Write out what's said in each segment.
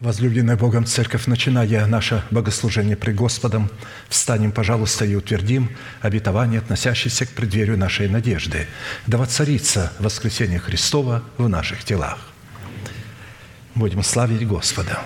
Возлюбленная Богом Церковь, начиная наше богослужение пред Господом, встанем, пожалуйста, и утвердим обетование, относящееся к преддверию нашей надежды, да воцарится воскресение Христова в наших телах. Будем славить Господа.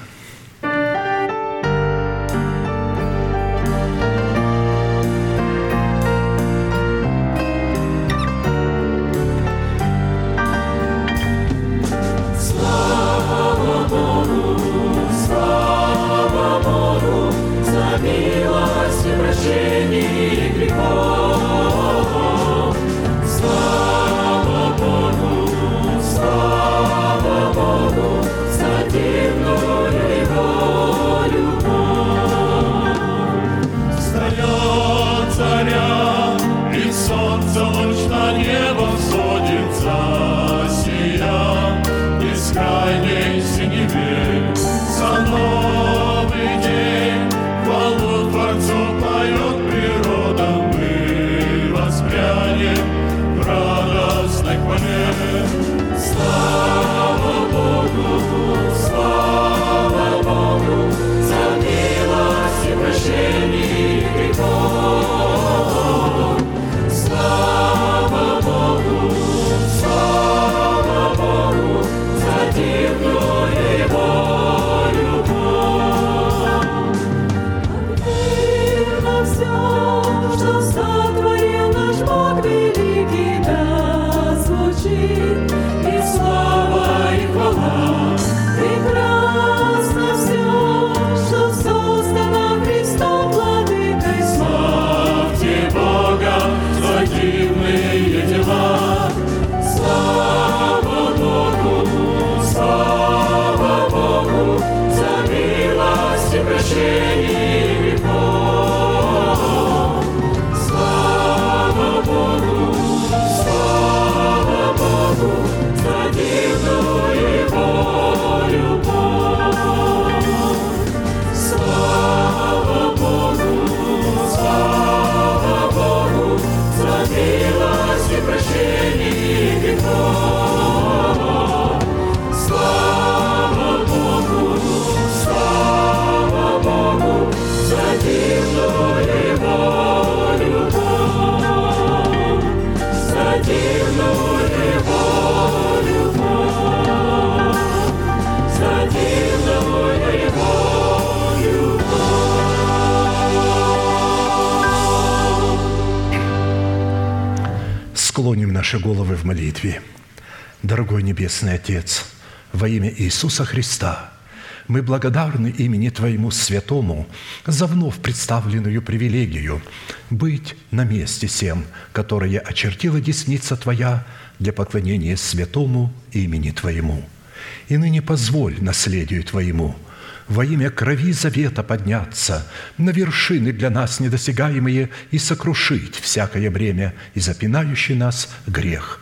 Отец, во имя Иисуса Христа, мы благодарны имени Твоему Святому за вновь представленную привилегию быть на месте всем, которое очертила десница Твоя для поклонения святому имени Твоему. И ныне позволь наследию Твоему – во имя крови завета подняться на вершины для нас недосягаемые и сокрушить всякое бремя и запинающий нас грех.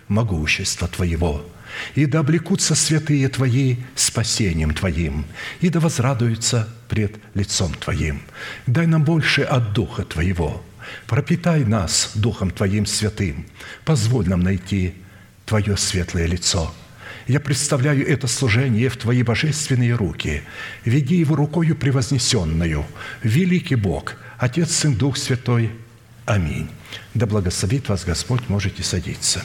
могущества Твоего, и да облекутся святые Твои спасением Твоим, и да возрадуются пред лицом Твоим. Дай нам больше от Духа Твоего, пропитай нас Духом Твоим святым, позволь нам найти Твое светлое лицо – я представляю это служение в Твои божественные руки. Веди его рукою превознесенную. Великий Бог, Отец, Сын, Дух Святой. Аминь. Да благословит вас Господь, можете садиться.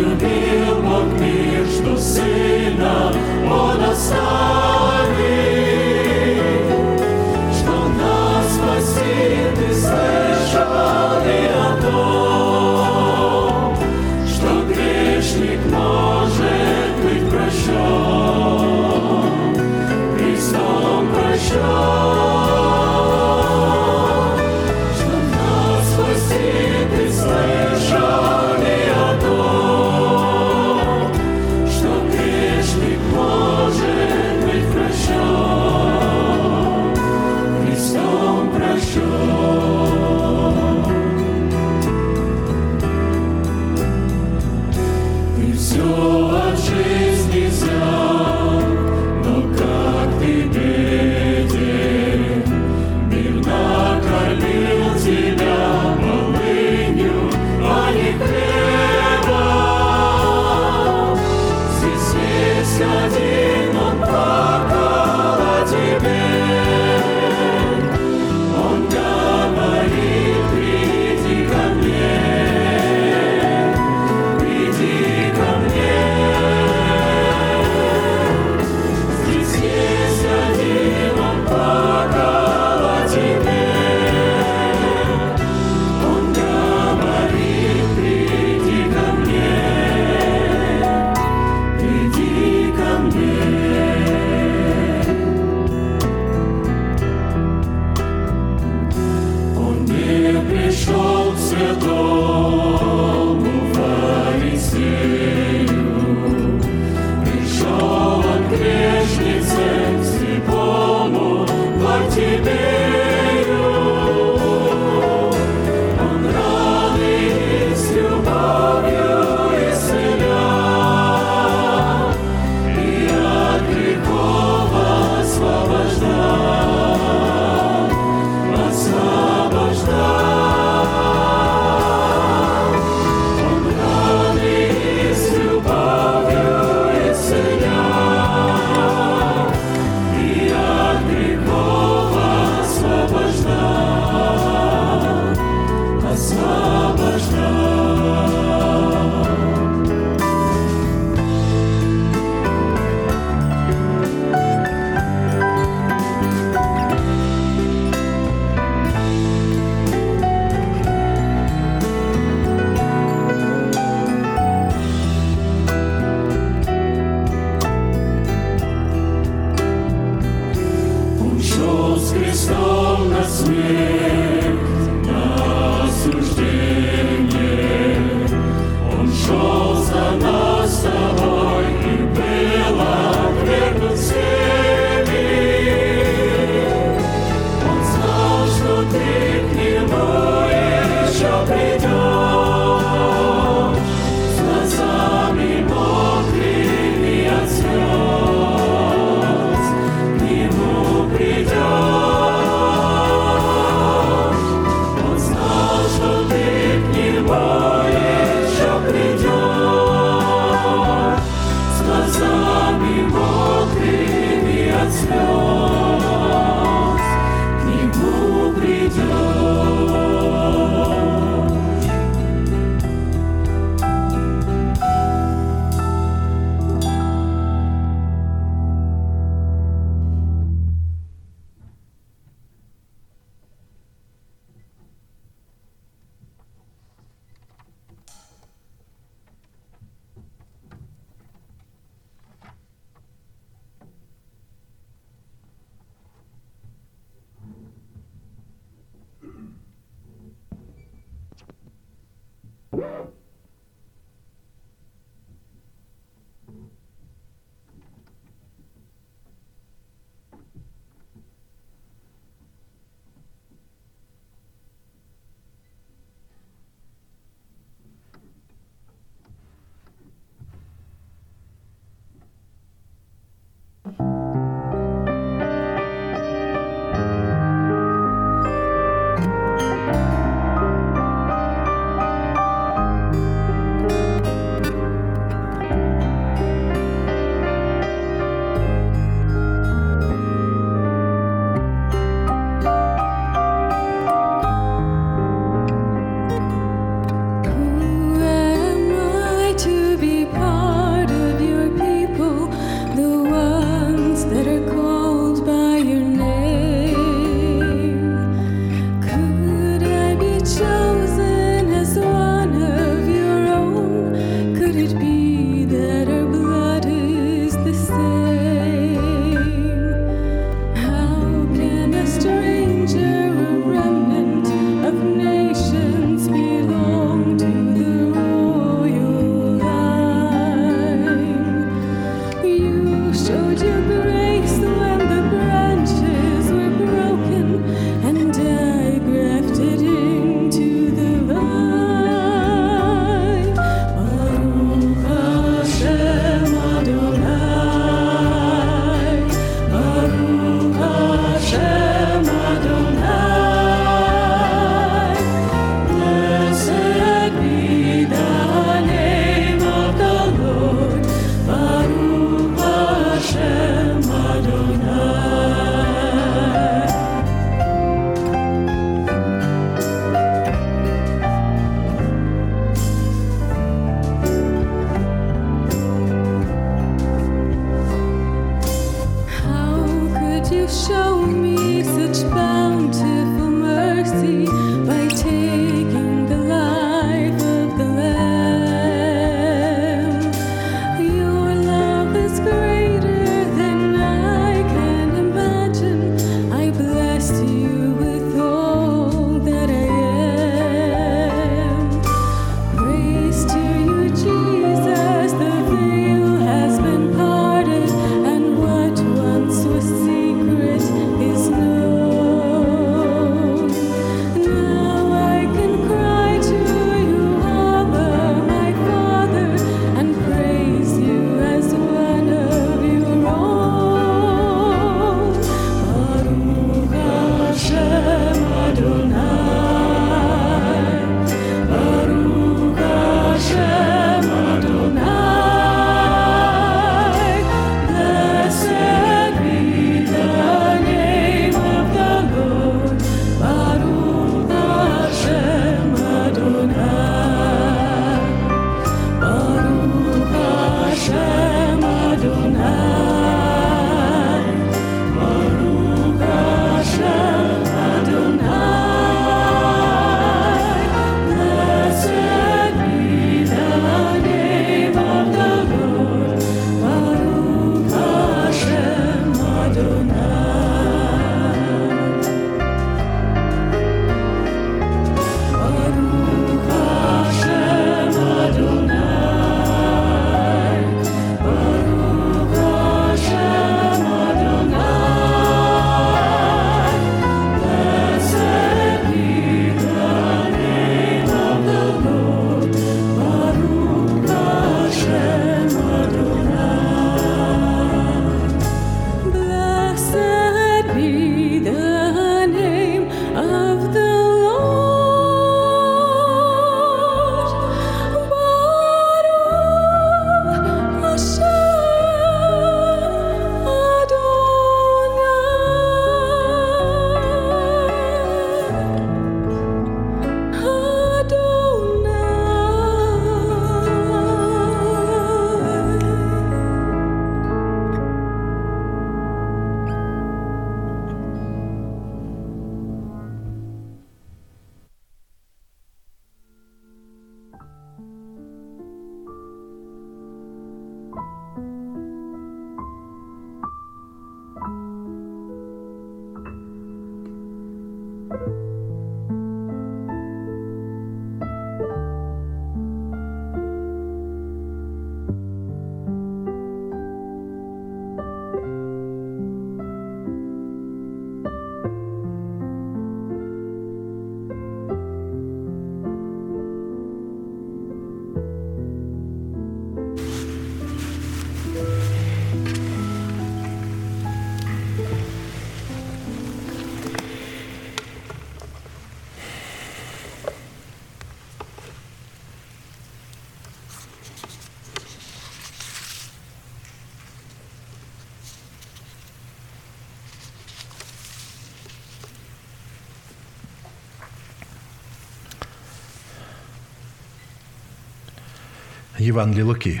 Евангелие Луки,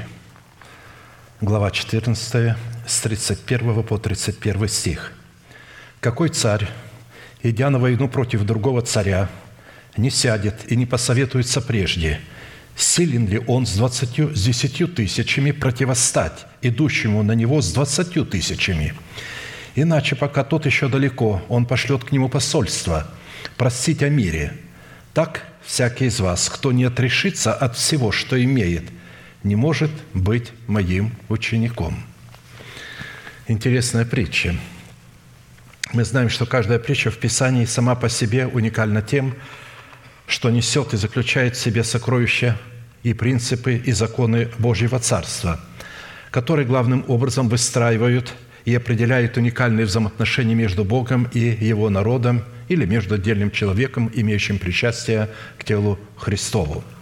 глава 14, с 31 по 31 стих. «Какой царь, идя на войну против другого царя, не сядет и не посоветуется прежде, силен ли он с двадцатью, с десятью тысячами противостать идущему на него с двадцатью тысячами? Иначе, пока тот еще далеко, он пошлет к нему посольство, простить о мире. Так всякий из вас, кто не отрешится от всего, что имеет – не может быть моим учеником». Интересная притча. Мы знаем, что каждая притча в Писании сама по себе уникальна тем, что несет и заключает в себе сокровища и принципы и законы Божьего Царства, которые главным образом выстраивают и определяют уникальные взаимоотношения между Богом и Его народом или между отдельным человеком, имеющим причастие к телу Христову –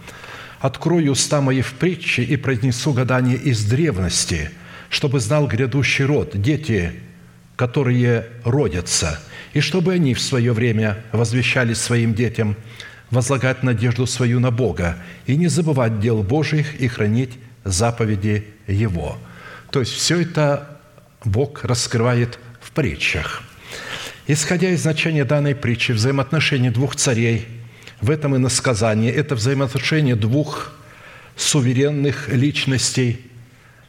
открою уста мои в притче и произнесу гадание из древности, чтобы знал грядущий род, дети, которые родятся, и чтобы они в свое время возвещали своим детям возлагать надежду свою на Бога и не забывать дел Божьих и хранить заповеди Его». То есть все это Бог раскрывает в притчах. Исходя из значения данной притчи, взаимоотношения двух царей – в этом и насказание. Это взаимоотношение двух суверенных личностей,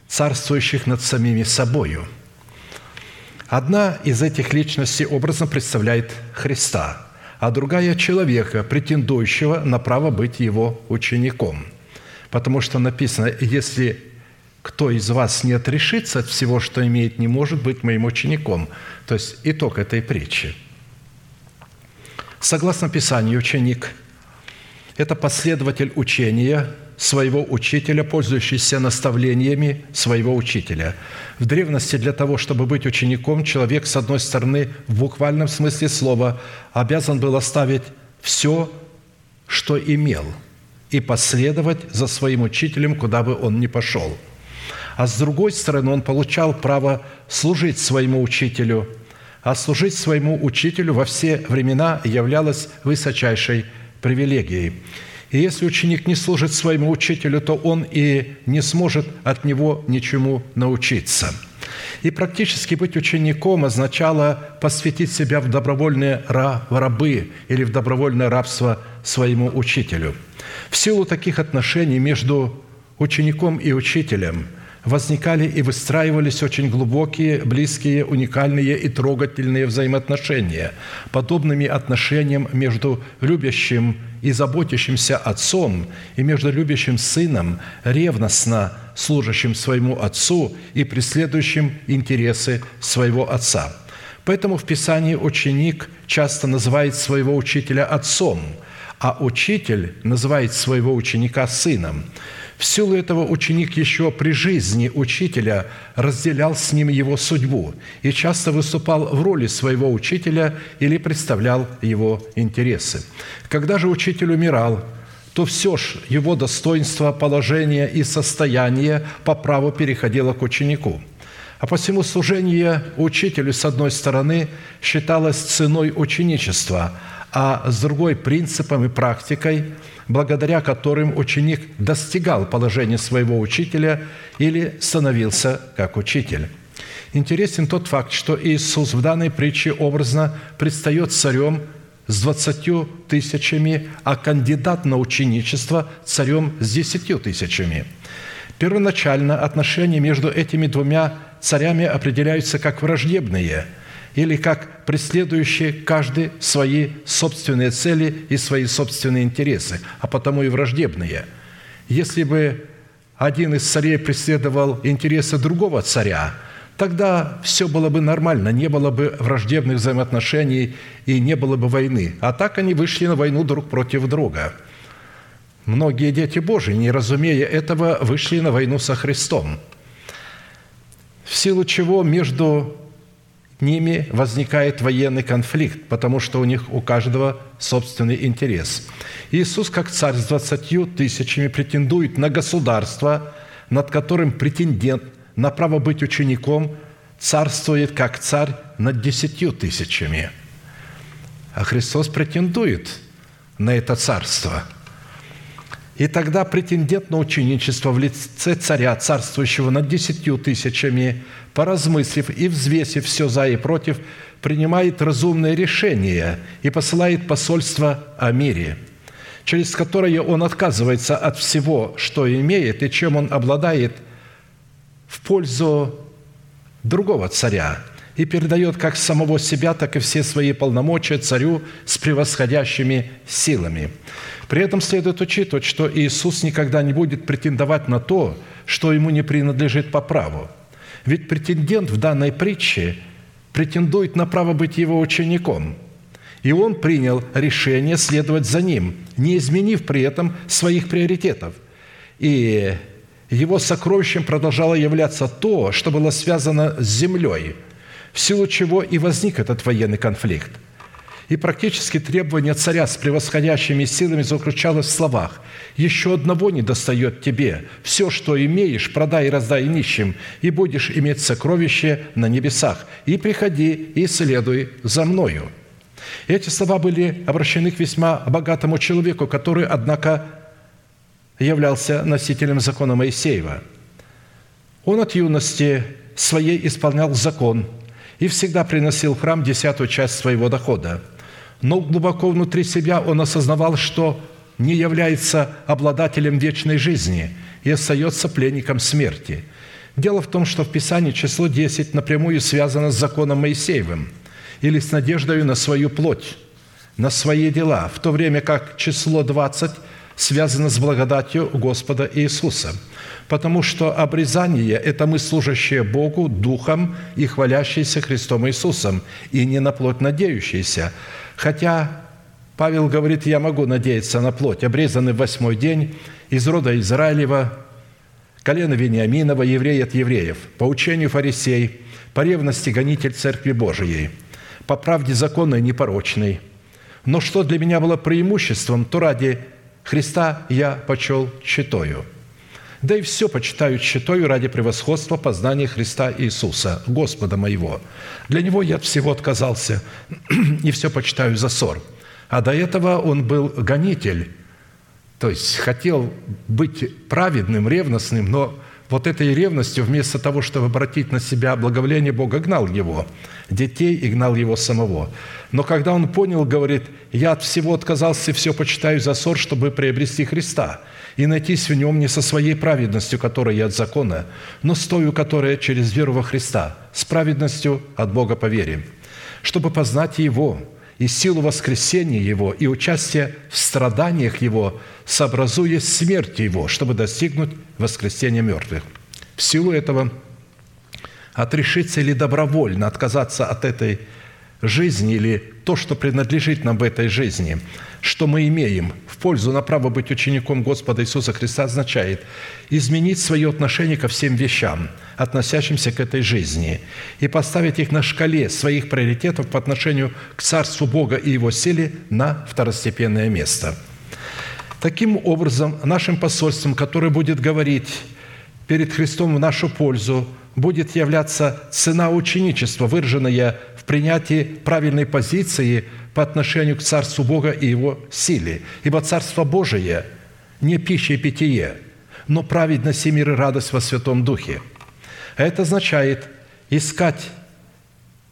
царствующих над самими собою. Одна из этих личностей образно представляет Христа, а другая – человека, претендующего на право быть его учеником. Потому что написано, если кто из вас не отрешится от всего, что имеет, не может быть моим учеником. То есть итог этой притчи – Согласно Писанию, ученик – это последователь учения своего учителя, пользующийся наставлениями своего учителя. В древности для того, чтобы быть учеником, человек, с одной стороны, в буквальном смысле слова, обязан был оставить все, что имел, и последовать за своим учителем, куда бы он ни пошел. А с другой стороны, он получал право служить своему учителю – а служить своему учителю во все времена являлось высочайшей привилегией. И если ученик не служит своему учителю, то он и не сможет от него ничему научиться. И практически быть учеником означало посвятить себя в добровольные рабы или в добровольное рабство своему учителю. В силу таких отношений между учеником и учителем – возникали и выстраивались очень глубокие, близкие, уникальные и трогательные взаимоотношения, подобными отношениям между любящим и заботящимся отцом и между любящим сыном, ревностно служащим своему отцу и преследующим интересы своего отца. Поэтому в Писании ученик часто называет своего учителя отцом, а учитель называет своего ученика сыном – в силу этого ученик еще при жизни учителя разделял с ним его судьбу и часто выступал в роли своего учителя или представлял его интересы. Когда же учитель умирал, то все ж его достоинство, положение и состояние по праву переходило к ученику. А посему служение учителю, с одной стороны, считалось ценой ученичества, а с другой – принципом и практикой – благодаря которым ученик достигал положения своего учителя или становился как учитель. Интересен тот факт, что Иисус в данной притче образно предстает царем с двадцатью тысячами, а кандидат на ученичество – царем с десятью тысячами. Первоначально отношения между этими двумя царями определяются как враждебные. Или как преследующие каждый свои собственные цели и свои собственные интересы, а потому и враждебные. Если бы один из царей преследовал интересы другого царя, тогда все было бы нормально, не было бы враждебных взаимоотношений и не было бы войны. А так они вышли на войну друг против друга. Многие дети Божии, не разумея этого, вышли на войну со Христом, в силу чего между ними возникает военный конфликт, потому что у них у каждого собственный интерес. Иисус, как царь с двадцатью тысячами, претендует на государство, над которым претендент на право быть учеником царствует как царь над десятью тысячами. А Христос претендует на это царство – и тогда претендент на ученичество в лице царя, царствующего над десятью тысячами, поразмыслив и взвесив все за и против, принимает разумное решение и посылает посольство о мире, через которое он отказывается от всего, что имеет и чем он обладает, в пользу другого царя и передает как самого себя, так и все свои полномочия царю с превосходящими силами – при этом следует учитывать, что Иисус никогда не будет претендовать на то, что ему не принадлежит по праву. Ведь претендент в данной притче претендует на право быть его учеником. И он принял решение следовать за ним, не изменив при этом своих приоритетов. И его сокровищем продолжало являться то, что было связано с землей, в силу чего и возник этот военный конфликт – и практически требование царя с превосходящими силами заключалось в словах «Еще одного не достает тебе. Все, что имеешь, продай и раздай нищим, и будешь иметь сокровище на небесах. И приходи, и следуй за мною». Эти слова были обращены к весьма богатому человеку, который, однако, являлся носителем закона Моисеева. Он от юности своей исполнял закон и всегда приносил в храм десятую часть своего дохода – но глубоко внутри себя он осознавал, что не является обладателем вечной жизни и остается пленником смерти. Дело в том, что в Писании число 10 напрямую связано с законом Моисеевым или с надеждой на свою плоть, на свои дела, в то время как число 20 связано с благодатью Господа Иисуса – потому что обрезание – это мы, служащие Богу Духом и хвалящиеся Христом Иисусом, и не на плоть надеющиеся. Хотя Павел говорит, я могу надеяться на плоть, обрезанный в восьмой день из рода Израилева, колено Вениаминова, еврей от евреев, по учению фарисей, по ревности гонитель Церкви Божией, по правде законной непорочной. Но что для меня было преимуществом, то ради Христа я почел читою – да и все почитаю читаю ради превосходства познания Христа Иисуса, Господа моего. Для Него я от всего отказался и все почитаю за ссор. А до этого он был гонитель, то есть хотел быть праведным, ревностным, но вот этой ревностью, вместо того, чтобы обратить на себя благоволение Бога, гнал его, детей и гнал его самого. Но когда он понял, говорит, я от всего отказался и все почитаю за ссор, чтобы приобрести Христа – и найтись в нем не со своей праведностью, которая от закона, но с тою, которая через веру во Христа, с праведностью от Бога по вере, чтобы познать Его и силу воскресения Его и участие в страданиях Его, сообразуя смерть Его, чтобы достигнуть воскресения мертвых. В силу этого отрешиться или добровольно отказаться от этой жизни или то, что принадлежит нам в этой жизни – что мы имеем в пользу на право быть учеником Господа Иисуса Христа, означает изменить свое отношение ко всем вещам, относящимся к этой жизни, и поставить их на шкале своих приоритетов по отношению к Царству Бога и Его силе на второстепенное место. Таким образом, нашим посольством, которое будет говорить перед Христом в нашу пользу, будет являться цена ученичества, выраженная принятии правильной позиции – по отношению к Царству Бога и Его силе. Ибо Царство Божие не пища и питье, но праведность и мир и радость во Святом Духе. Это означает искать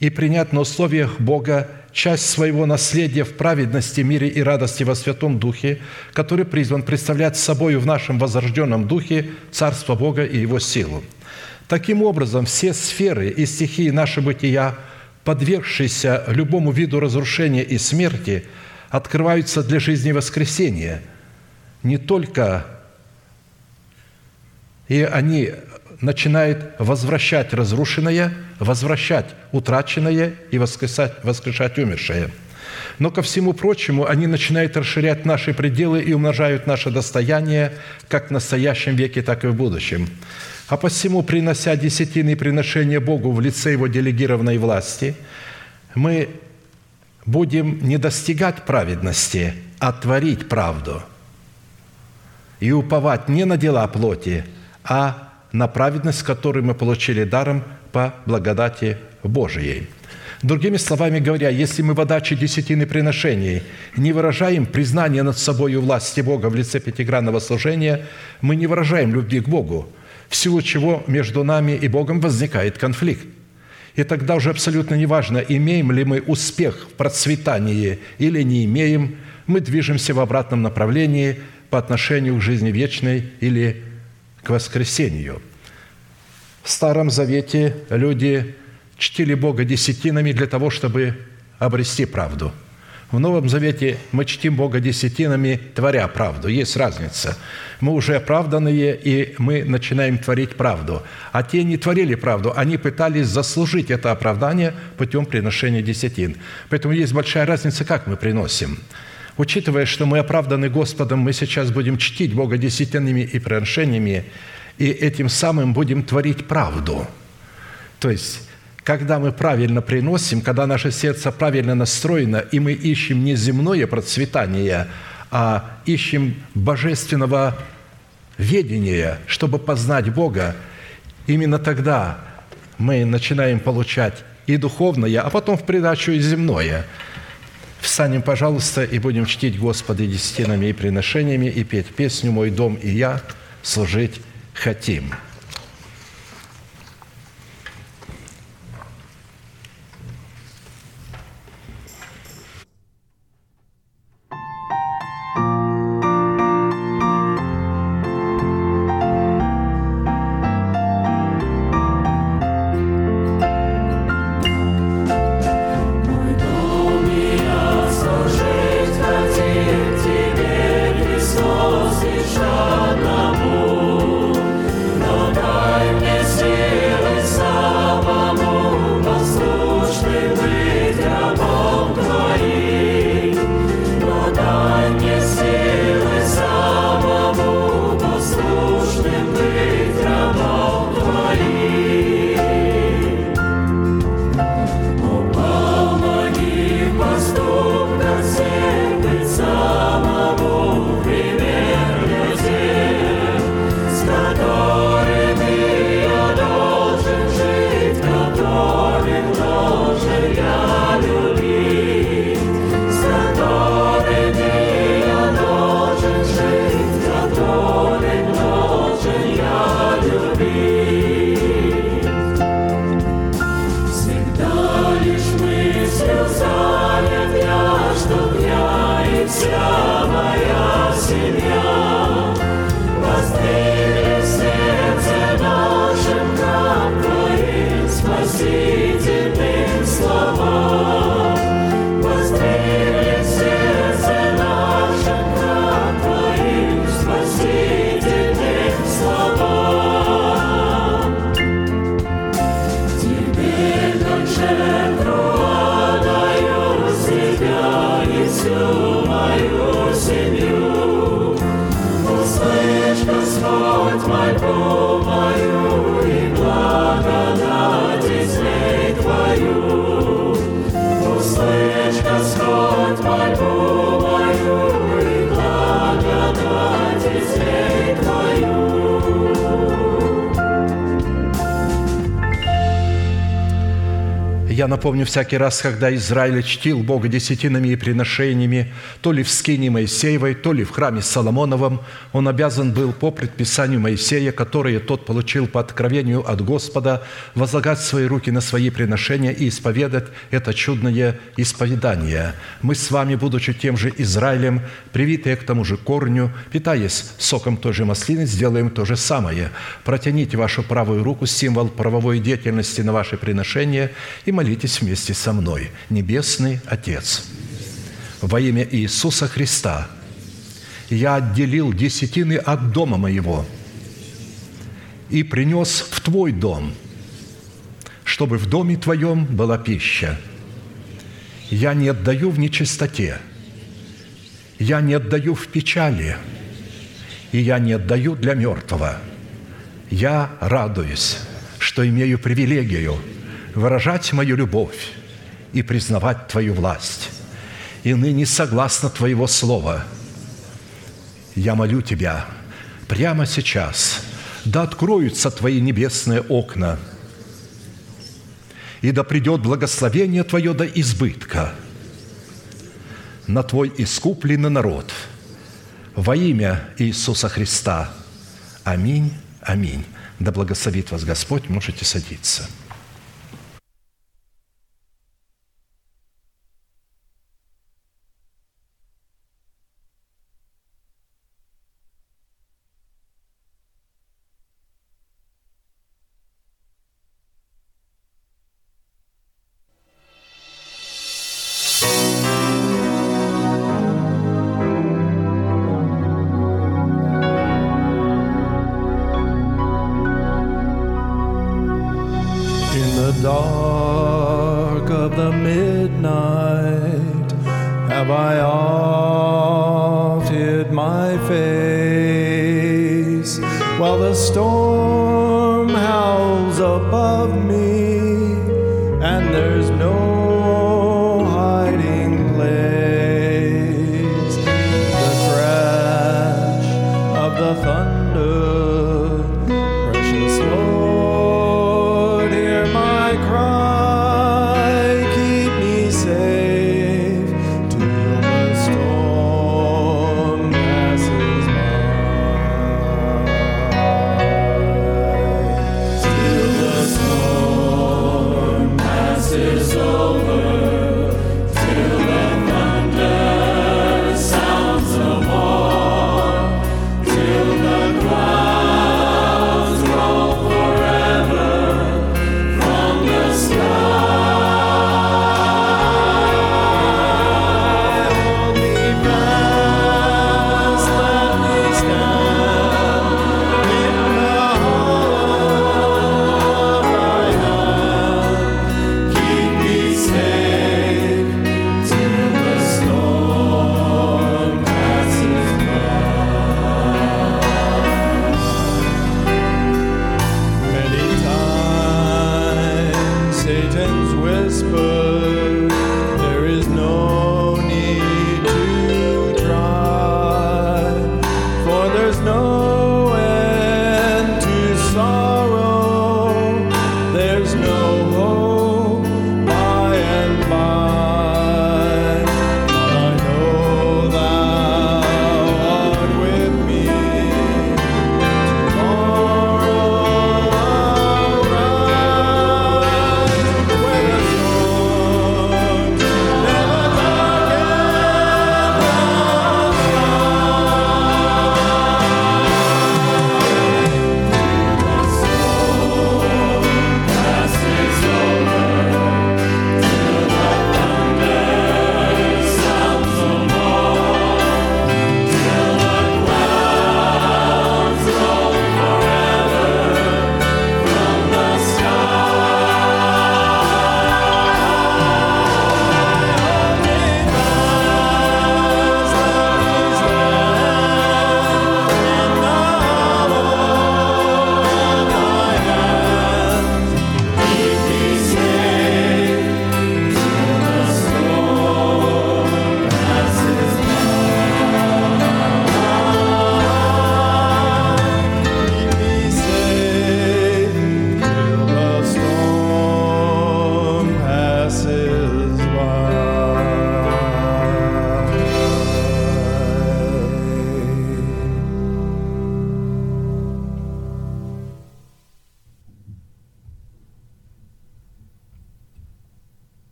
и принять на условиях Бога часть своего наследия в праведности, мире и радости во Святом Духе, который призван представлять собой в нашем возрожденном Духе Царство Бога и Его силу. Таким образом, все сферы и стихии нашего бытия – подвергшиеся любому виду разрушения и смерти, открываются для жизни воскресения. Не только и они начинают возвращать разрушенное, возвращать утраченное и воскрешать, воскрешать умершее. Но ко всему прочему, они начинают расширять наши пределы и умножают наше достояние как в настоящем веке, так и в будущем. А посему, принося десятины приношения Богу в лице Его делегированной власти, мы будем не достигать праведности, а творить правду и уповать не на дела плоти, а на праведность, которую мы получили даром по благодати Божией. Другими словами говоря, если мы в отдаче десятины приношений не выражаем признание над собой власти Бога в лице пятигранного служения, мы не выражаем любви к Богу – в силу чего между нами и Богом возникает конфликт. И тогда уже абсолютно неважно, имеем ли мы успех в процветании или не имеем, мы движемся в обратном направлении по отношению к жизни вечной или к воскресению. В Старом Завете люди чтили Бога десятинами для того, чтобы обрести правду – в Новом Завете мы чтим Бога десятинами, творя правду. Есть разница. Мы уже оправданные, и мы начинаем творить правду. А те не творили правду, они пытались заслужить это оправдание путем приношения десятин. Поэтому есть большая разница, как мы приносим. Учитывая, что мы оправданы Господом, мы сейчас будем чтить Бога десятинами и приношениями, и этим самым будем творить правду. То есть когда мы правильно приносим, когда наше сердце правильно настроено, и мы ищем не земное процветание, а ищем божественного ведения, чтобы познать Бога, именно тогда мы начинаем получать и духовное, а потом в придачу и земное. Встанем, пожалуйста, и будем чтить Господа десятинами и приношениями и петь песню «Мой дом и я служить хотим». Я напомню, всякий раз, когда Израиль чтил Бога десятинами и приношениями, то ли в скине Моисеевой, то ли в храме Соломоновом, он обязан был по предписанию Моисея, которое тот получил по откровению от Господа, возлагать свои руки на свои приношения и исповедать это чудное исповедание. Мы с вами, будучи тем же Израилем, привитые к тому же корню, питаясь соком той же маслины, сделаем то же самое. Протяните вашу правую руку, символ правовой деятельности на ваше приношение, и молитесь вместе со мной. Небесный Отец, во имя Иисуса Христа я отделил десятины от дома моего и принес в Твой дом, чтобы в доме Твоем была пища. Я не отдаю в нечистоте, я не отдаю в печали, и я не отдаю для мертвого. Я радуюсь, что имею привилегию выражать мою любовь и признавать Твою власть. И ныне согласно Твоего Слова я молю Тебя прямо сейчас, да откроются Твои небесные окна, и да придет благословение Твое до избытка на Твой искупленный народ во имя Иисуса Христа. Аминь, аминь. Да благословит вас Господь, можете садиться.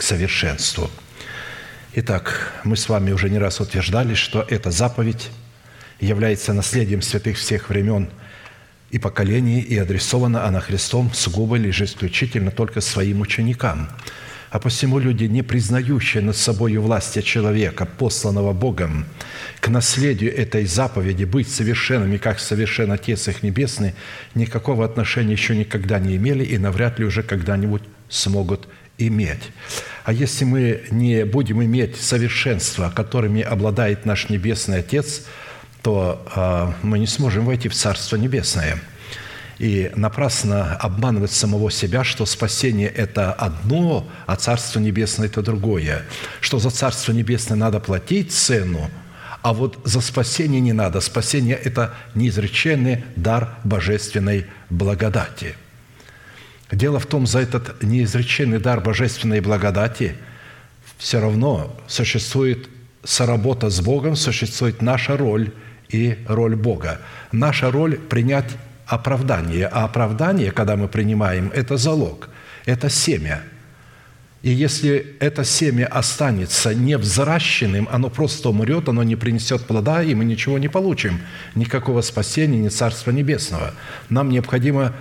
к совершенству. Итак, мы с вами уже не раз утверждали, что эта заповедь является наследием святых всех времен и поколений, и адресована она Христом сугубо лишь исключительно только своим ученикам. А посему люди, не признающие над собой власти человека, посланного Богом, к наследию этой заповеди быть совершенными, как совершен Отец их Небесный, никакого отношения еще никогда не имели и навряд ли уже когда-нибудь смогут иметь. А если мы не будем иметь совершенства, которыми обладает наш Небесный Отец, то а, мы не сможем войти в Царство Небесное. И напрасно обманывать самого себя, что спасение – это одно, а Царство Небесное – это другое. Что за Царство Небесное надо платить цену, а вот за спасение не надо. Спасение – это неизреченный дар божественной благодати – Дело в том, за этот неизреченный дар божественной благодати все равно существует соработа с Богом, существует наша роль и роль Бога. Наша роль – принять оправдание, а оправдание, когда мы принимаем, это залог, это семя. И если это семя останется невзращенным, оно просто умрет, оно не принесет плода, и мы ничего не получим. Никакого спасения, ни Царства Небесного. Нам необходимо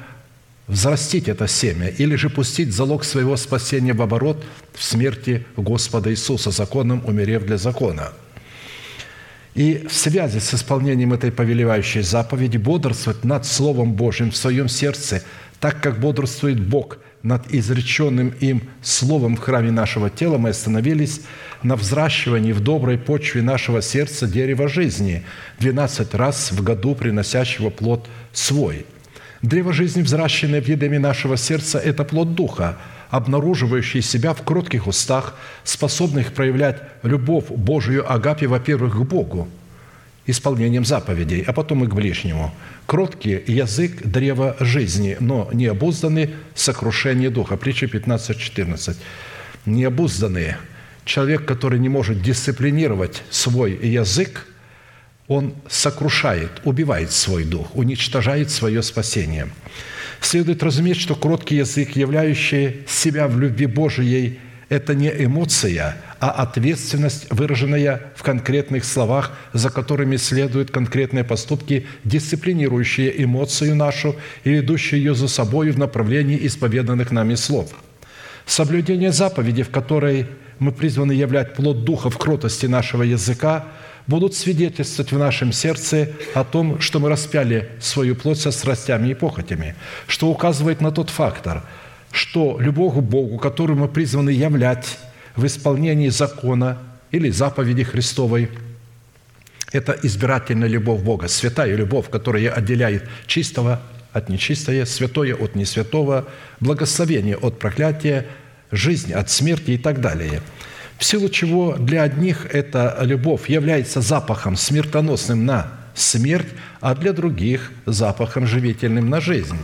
взрастить это семя или же пустить залог своего спасения в оборот в смерти Господа Иисуса, законом умерев для закона. И в связи с исполнением этой повелевающей заповеди бодрствовать над Словом Божьим в своем сердце, так как бодрствует Бог – над изреченным им словом в храме нашего тела, мы остановились на взращивании в доброй почве нашего сердца дерева жизни, 12 раз в году приносящего плод свой. Древо жизни, взращенное в едеме нашего сердца, – это плод Духа, обнаруживающий себя в кротких устах, способных проявлять любовь Божию Агапе, во-первых, к Богу – исполнением заповедей, а потом и к ближнему. Кроткий язык – древа жизни, но необузданный – сокрушение духа. Притча 15.14. Необузданный человек, который не может дисциплинировать свой язык, он сокрушает, убивает свой дух, уничтожает свое спасение. Следует разуметь, что кроткий язык, являющий себя в любви Божией, это не эмоция – а ответственность, выраженная в конкретных словах, за которыми следуют конкретные поступки, дисциплинирующие эмоцию нашу и ведущие ее за собой в направлении исповеданных нами слов. Соблюдение заповеди, в которой мы призваны являть плод Духа в кротости нашего языка, будут свидетельствовать в нашем сердце о том, что мы распяли свою плоть со страстями и похотями, что указывает на тот фактор, что любовь к Богу, которую мы призваны являть, в исполнении закона или заповеди Христовой. Это избирательная любовь Бога, святая любовь, которая отделяет чистого от нечистого, святое от несвятого, благословение от проклятия, жизнь от смерти и так далее. В силу чего для одних эта любовь является запахом смертоносным на смерть, а для других – запахом живительным на жизнь.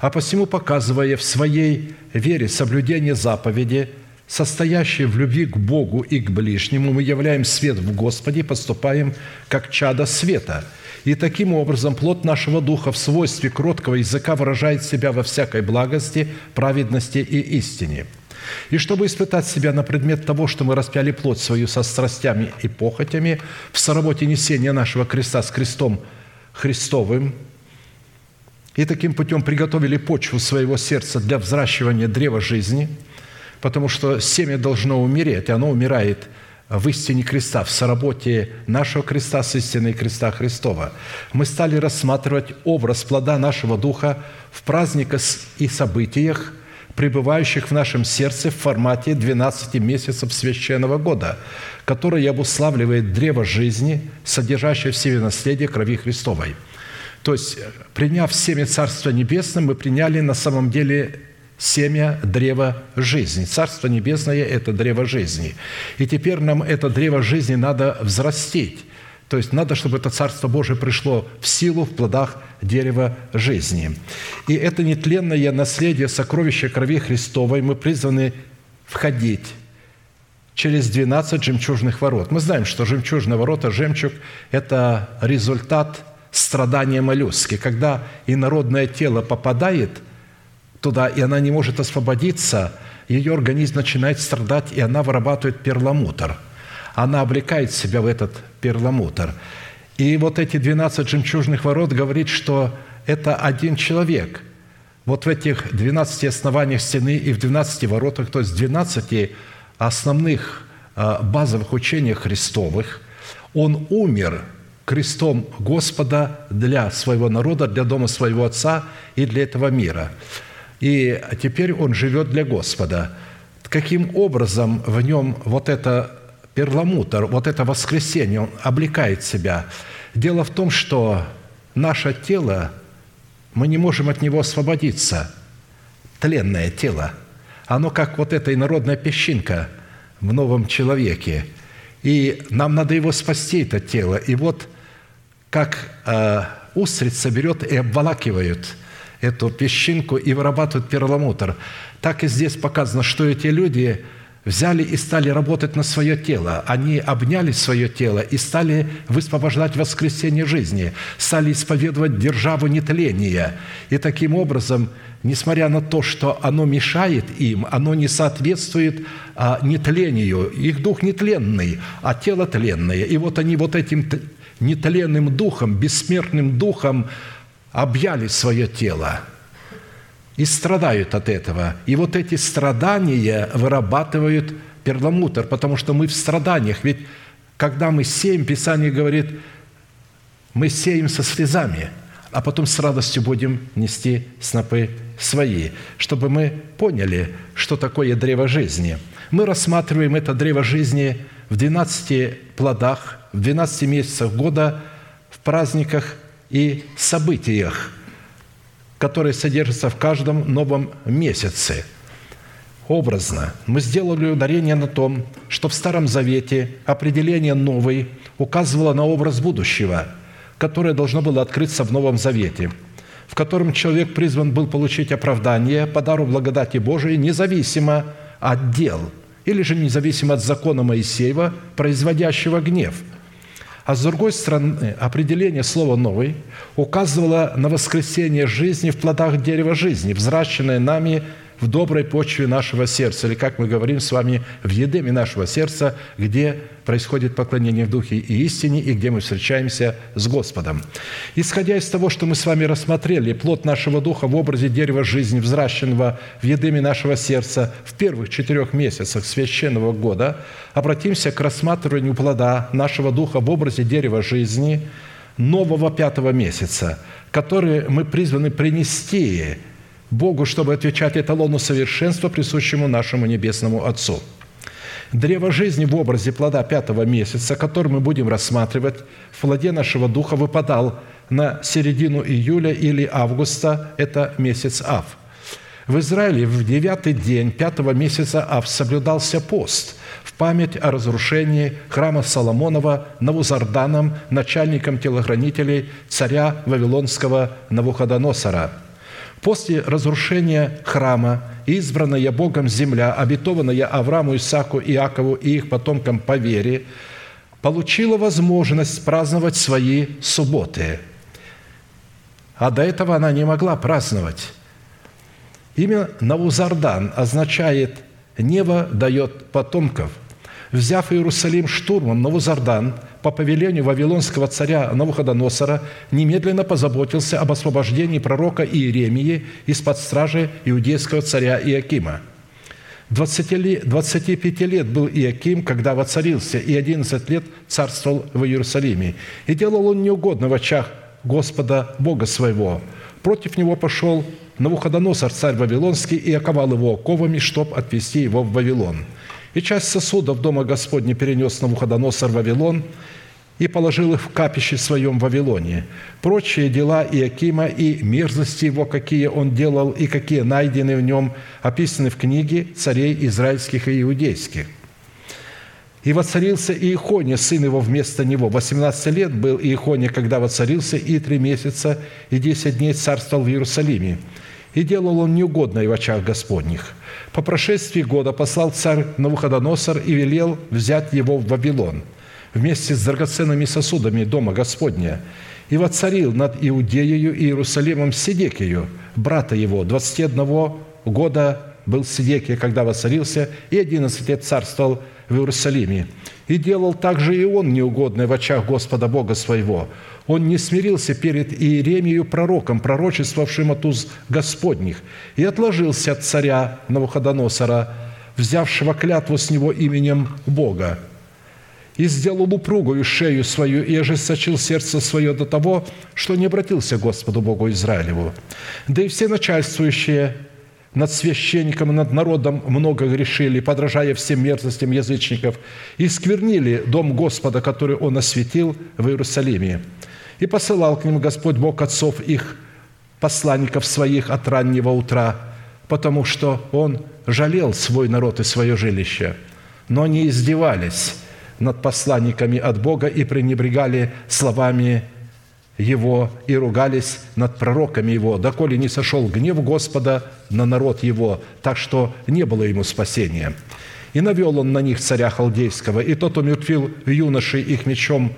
А посему, показывая в своей вере соблюдение заповеди – состоящие в любви к Богу и к ближнему, мы являем свет в Господе и поступаем как чада света. И таким образом плод нашего духа в свойстве кроткого языка выражает себя во всякой благости, праведности и истине. И чтобы испытать себя на предмет того, что мы распяли плоть свою со страстями и похотями в соработе несения нашего креста с крестом Христовым, и таким путем приготовили почву своего сердца для взращивания древа жизни – потому что семя должно умереть, и оно умирает в истине креста, в соработе нашего креста с истиной креста Христова. Мы стали рассматривать образ плода нашего Духа в праздниках и событиях, пребывающих в нашем сердце в формате 12 месяцев священного года, который обуславливает древо жизни, содержащее в себе наследие крови Христовой. То есть, приняв семя Царства Небесного, мы приняли на самом деле семя древа жизни. Царство Небесное – это древо жизни. И теперь нам это древо жизни надо взрастить. То есть надо, чтобы это Царство Божие пришло в силу в плодах дерева жизни. И это нетленное наследие сокровища крови Христовой мы призваны входить через 12 жемчужных ворот. Мы знаем, что жемчужные ворота, жемчуг – это результат страдания моллюски. Когда инородное тело попадает – туда, и она не может освободиться, ее организм начинает страдать, и она вырабатывает перламутр. Она облекает себя в этот перламутр. И вот эти 12 жемчужных ворот говорит, что это один человек. Вот в этих 12 основаниях стены и в 12 воротах, то есть 12 основных а, базовых учениях Христовых, он умер крестом Господа для своего народа, для дома своего Отца и для этого мира и теперь он живет для Господа. Каким образом в нем вот это перламутр, вот это воскресение, он облекает себя? Дело в том, что наше тело, мы не можем от него освободиться. Тленное тело. Оно как вот эта инородная песчинка в новом человеке. И нам надо его спасти, это тело. И вот как э, устрица берет и обволакивает – эту песчинку и вырабатывают перламутр. Так и здесь показано, что эти люди взяли и стали работать на свое тело. Они обняли свое тело и стали высвобождать воскресение жизни, стали исповедовать державу нетления. И таким образом, несмотря на то, что оно мешает им, оно не соответствует а, нетлению. Их дух нетленный, а тело тленное. И вот они вот этим нетленным духом, бессмертным духом объяли свое тело – и страдают от этого. И вот эти страдания вырабатывают перламутр, потому что мы в страданиях. Ведь когда мы сеем, Писание говорит, мы сеем со слезами, а потом с радостью будем нести снопы свои, чтобы мы поняли, что такое древо жизни. Мы рассматриваем это древо жизни в 12 плодах, в 12 месяцах года, в праздниках и событиях – которые содержатся в каждом новом месяце. Образно мы сделали ударение на том, что в Старом Завете определение «новый» указывало на образ будущего, которое должно было открыться в Новом Завете, в котором человек призван был получить оправдание по дару благодати Божией независимо от дел или же независимо от закона Моисеева, производящего гнев – а с другой стороны, определение слова «новый» указывало на воскресение жизни в плодах дерева жизни, взращенное нами в доброй почве нашего сердца, или, как мы говорим с вами, в едеме нашего сердца, где происходит поклонение в Духе и истине, и где мы встречаемся с Господом. Исходя из того, что мы с вами рассмотрели, плод нашего Духа в образе дерева жизни, взращенного в едеме нашего сердца в первых четырех месяцах священного года, обратимся к рассматриванию плода нашего Духа в образе дерева жизни нового пятого месяца, который мы призваны принести Богу, чтобы отвечать эталону совершенства, присущему нашему Небесному Отцу. Древо жизни в образе плода пятого месяца, который мы будем рассматривать, в плоде нашего духа выпадал на середину июля или августа, это месяц Ав. В Израиле в девятый день пятого месяца Ав соблюдался пост в память о разрушении храма Соломонова Навузарданом, начальником телохранителей царя Вавилонского Навуходоносора – После разрушения храма избранная Богом земля, обетованная Аврааму, Исаку, Иакову и их потомкам по вере, получила возможность праздновать свои субботы. А до этого она не могла праздновать. Имя Навузардан означает «небо дает потомков». Взяв Иерусалим штурмом, Навузардан по повелению вавилонского царя Навуходоносора немедленно позаботился об освобождении пророка Иеремии из-под стражи иудейского царя Иакима. 25 лет был Иаким, когда воцарился, и 11 лет царствовал в Иерусалиме. И делал он неугодно в очах Господа Бога своего. Против него пошел Навуходоносор, царь Вавилонский, и оковал его оковами, чтоб отвести его в Вавилон – и часть сосудов Дома Господня перенес на Навуходоносор в Вавилон и положил их в капище своем в Вавилоне. Прочие дела Иакима и мерзости его, какие он делал и какие найдены в нем, описаны в книге царей израильских и иудейских. И воцарился Иехоня, сын его, вместо него. 18 лет был Иехоня, когда воцарился, и три месяца, и десять дней царствовал в Иерусалиме. И делал он неугодное в очах Господних – по прошествии года послал царь Навуходоносор и велел взять его в Вавилон вместе с драгоценными сосудами Дома Господня. И воцарил над Иудеей и Иерусалимом Сидекию, брата его, 21 года был Сидекия, когда воцарился, и 11 лет царствовал в Иерусалиме. И делал также и он неугодное в очах Господа Бога своего – он не смирился перед Иеремию пророком, пророчествовавшим от уз Господних, и отложился от царя Навуходоносора, взявшего клятву с него именем Бога, и сделал упругую шею свою, и ожесточил сердце свое до того, что не обратился к Господу Богу Израилеву. Да и все начальствующие над священником и над народом много грешили, подражая всем мерзостям язычников, и сквернили дом Господа, который Он осветил в Иерусалиме. И посылал к ним Господь Бог отцов их, посланников своих от раннего утра, потому что Он жалел свой народ и свое жилище. Но они издевались над посланниками от Бога и пренебрегали словами Его и ругались над пророками Его, доколе не сошел гнев Господа на народ Его, так что не было ему спасения. И навел он на них царя Халдейского, и тот умертвил юношей их мечом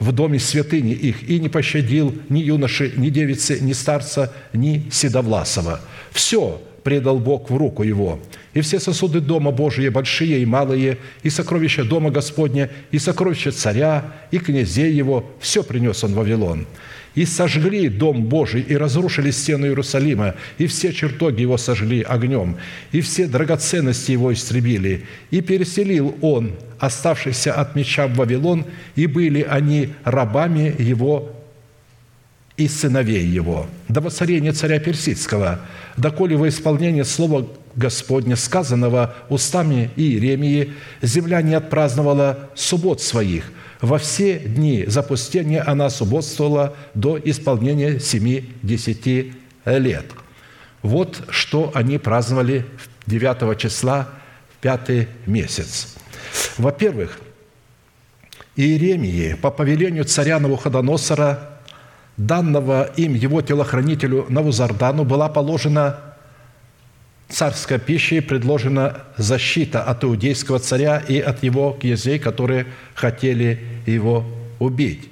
в доме святыни их, и не пощадил ни юноши, ни девицы, ни старца, ни седовласова. Все предал Бог в руку его. И все сосуды Дома Божия, большие и малые, и сокровища Дома Господня, и сокровища царя, и князей его, все принес он в Вавилон. И сожгли Дом Божий, и разрушили стену Иерусалима, и все чертоги его сожгли огнем, и все драгоценности его истребили. И переселил он оставшихся от меча в Вавилон, и были они рабами его и сыновей его, до воцарения царя Персидского, доколе во исполнение слова Господня, сказанного устами Иеремии, земля не отпраздновала суббот своих. Во все дни запустения она субботствовала до исполнения семи-десяти лет. Вот что они праздновали 9 числа в пятый месяц. Во-первых, Иеремии по повелению царя Навуходоносора данного им его телохранителю Навузардану была положена царская пища и предложена защита от иудейского царя и от его князей, которые хотели его убить.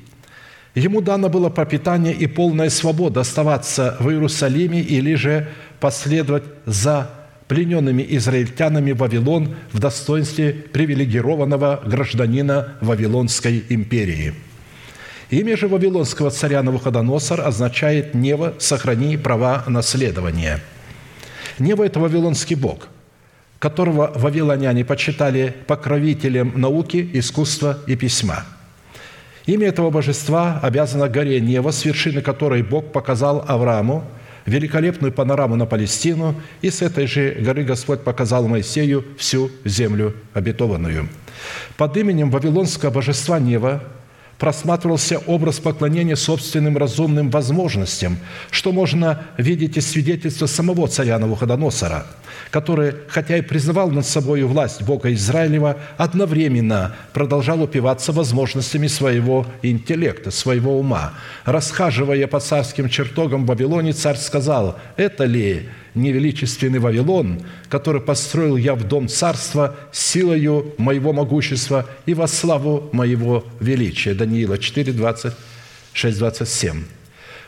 Ему дано было пропитание и полная свобода оставаться в Иерусалиме или же последовать за плененными израильтянами Вавилон в достоинстве привилегированного гражданина Вавилонской империи – Имя же вавилонского царя Навуходоносор означает «Нева, сохрани права наследования». Нева – это вавилонский бог, которого вавилоняне почитали покровителем науки, искусства и письма. Имя этого божества обязано горе Нева, с вершины которой Бог показал Аврааму великолепную панораму на Палестину, и с этой же горы Господь показал Моисею всю землю обетованную. Под именем вавилонского божества Нева просматривался образ поклонения собственным разумным возможностям, что можно видеть из свидетельства самого царя Навуходоносора, который, хотя и признавал над собой власть Бога Израилева, одновременно продолжал упиваться возможностями своего интеллекта, своего ума. Расхаживая по царским чертогам в Вавилоне, царь сказал, «Это ли невеличественный Вавилон, который построил я в дом царства силою моего могущества и во славу моего величия». Даниила 4, 26, 27.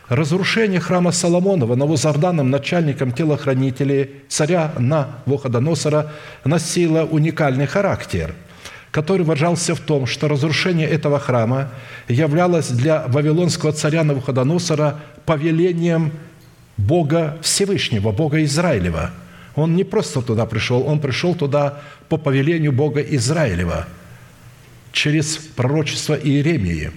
Разрушение храма Соломонова Навузарданом, начальником телохранителей царя Навуходоносора, носило уникальный характер, который выражался в том, что разрушение этого храма являлось для вавилонского царя Навуходоносора повелением Бога Всевышнего, Бога Израилева. Он не просто туда пришел, он пришел туда по повелению Бога Израилева через пророчество Иеремии.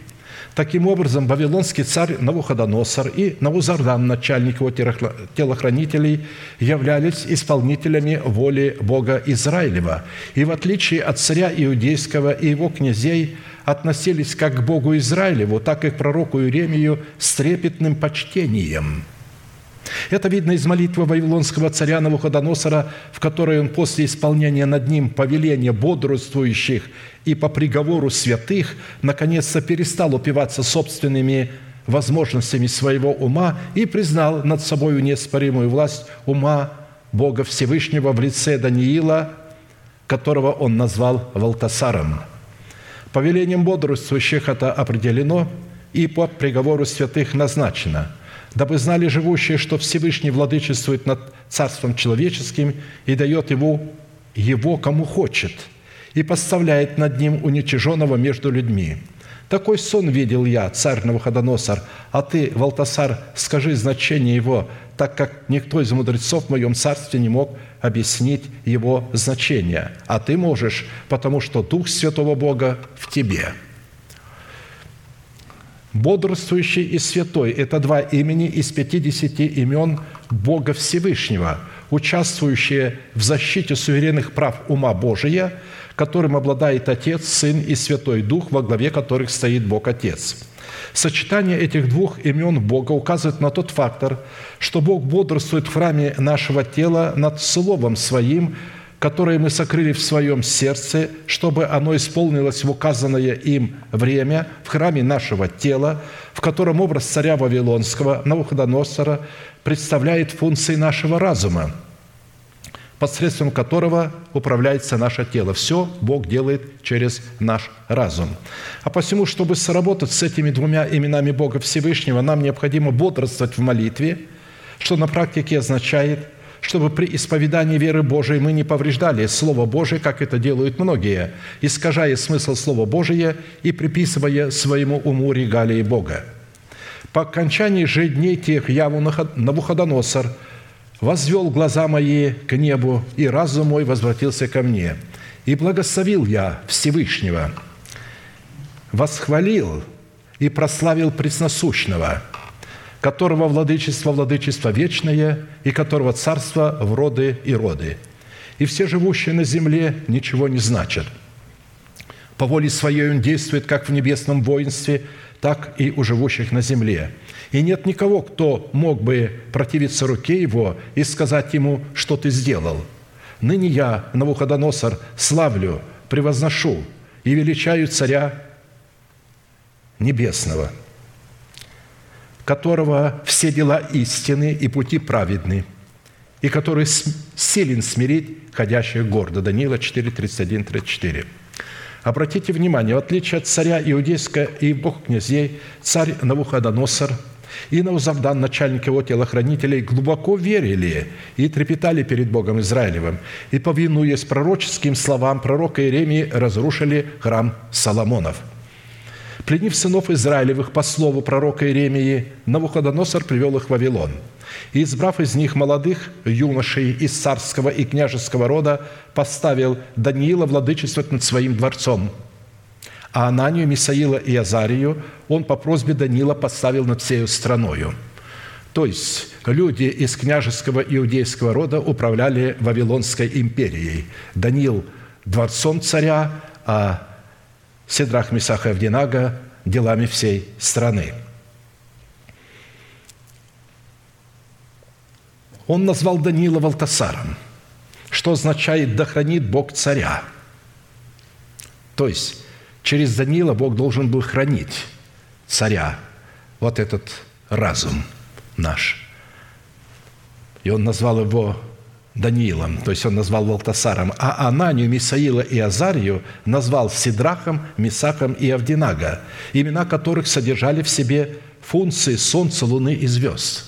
Таким образом, вавилонский царь Навуходоносор и Навузардан, начальник его телохранителей, являлись исполнителями воли Бога Израилева. И в отличие от царя Иудейского и его князей, относились как к Богу Израилеву, так и к пророку Иеремию с трепетным почтением – это видно из молитвы вавилонского царя Навуходоносора, в которой он после исполнения над ним повеления бодрствующих и по приговору святых наконец-то перестал упиваться собственными возможностями своего ума и признал над собой неоспоримую власть ума Бога Всевышнего в лице Даниила, которого он назвал Валтасаром. Повелением бодрствующих это определено и по приговору святых назначено – дабы знали живущие, что Всевышний владычествует над царством человеческим и дает его, его кому хочет, и поставляет над ним уничиженного между людьми. Такой сон видел я, царь Навуходоносор, а ты, Валтасар, скажи значение его, так как никто из мудрецов в моем царстве не мог объяснить его значение. А ты можешь, потому что Дух Святого Бога в тебе». Бодрствующий и святой – это два имени из 50 имен Бога Всевышнего, участвующие в защите суверенных прав ума Божия, которым обладает Отец, Сын и Святой Дух, во главе которых стоит Бог Отец. Сочетание этих двух имен Бога указывает на тот фактор, что Бог бодрствует в храме нашего тела над Словом Своим – которое мы сокрыли в своем сердце, чтобы оно исполнилось в указанное им время в храме нашего тела, в котором образ царя Вавилонского, Навуходоносора, представляет функции нашего разума. посредством которого управляется наше тело. Все Бог делает через наш разум. А посему, чтобы сработать с этими двумя именами Бога Всевышнего, нам необходимо бодрствовать в молитве, что на практике означает, чтобы при исповедании веры Божией мы не повреждали Слово Божие, как это делают многие, искажая смысл Слова Божия и приписывая своему уму регалии Бога. По окончании же дней тех Яву Навуходоносор – возвел глаза мои к небу, и разум мой возвратился ко мне. И благословил я Всевышнего, восхвалил и прославил Пресносущного, которого владычество, владычество вечное, и которого царство в роды и роды. И все живущие на земле ничего не значат. По воле своей он действует как в небесном воинстве, так и у живущих на земле – и нет никого, кто мог бы противиться руке его и сказать ему, что ты сделал. Ныне я, Навуходоносор, славлю, превозношу и величаю царя небесного, которого все дела истины и пути праведны, и который силен смирить ходящих гордо. Даниила 4, 31, 34. Обратите внимание, в отличие от царя иудейского и бог князей, царь Навуходоносор – и Наузавдан, начальник его телохранителей, глубоко верили и трепетали перед Богом Израилевым, и, повинуясь пророческим словам пророка Иеремии, разрушили храм Соломонов. Пленив сынов Израилевых по слову пророка Иеремии, Навуходоносор привел их в Вавилон. И, избрав из них молодых юношей из царского и княжеского рода, поставил Даниила владычествовать над своим дворцом – а Ананию, Мисаила и Азарию он по просьбе Данила поставил над всею страною. То есть люди из княжеского иудейского рода управляли Вавилонской империей. Даниил – дворцом царя, а Седрах, Месах и Авдинага – делами всей страны. Он назвал Даниила Валтасаром, что означает «да хранит Бог царя». То есть Через Даниила Бог должен был хранить царя, вот этот разум наш. И он назвал его Даниилом, то есть он назвал Валтасаром, а Ананию, Мисаила и Азарию назвал Сидрахом, Мисаком и Авдинага, имена которых содержали в себе функции Солнца, Луны и звезд.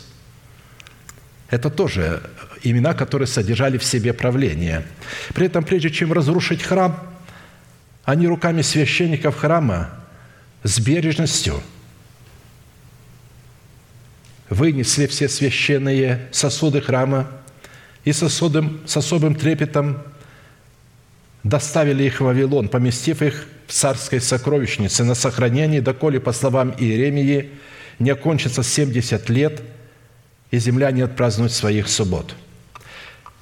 Это тоже имена, которые содержали в себе правление. При этом, прежде чем разрушить храм, они руками священников храма с бережностью вынесли все священные сосуды храма и с особым, с особым трепетом доставили их в Вавилон, поместив их в царской сокровищнице на сохранение, доколе, по словам Иеремии, не окончится 70 лет, и земля не отпразднует своих суббот.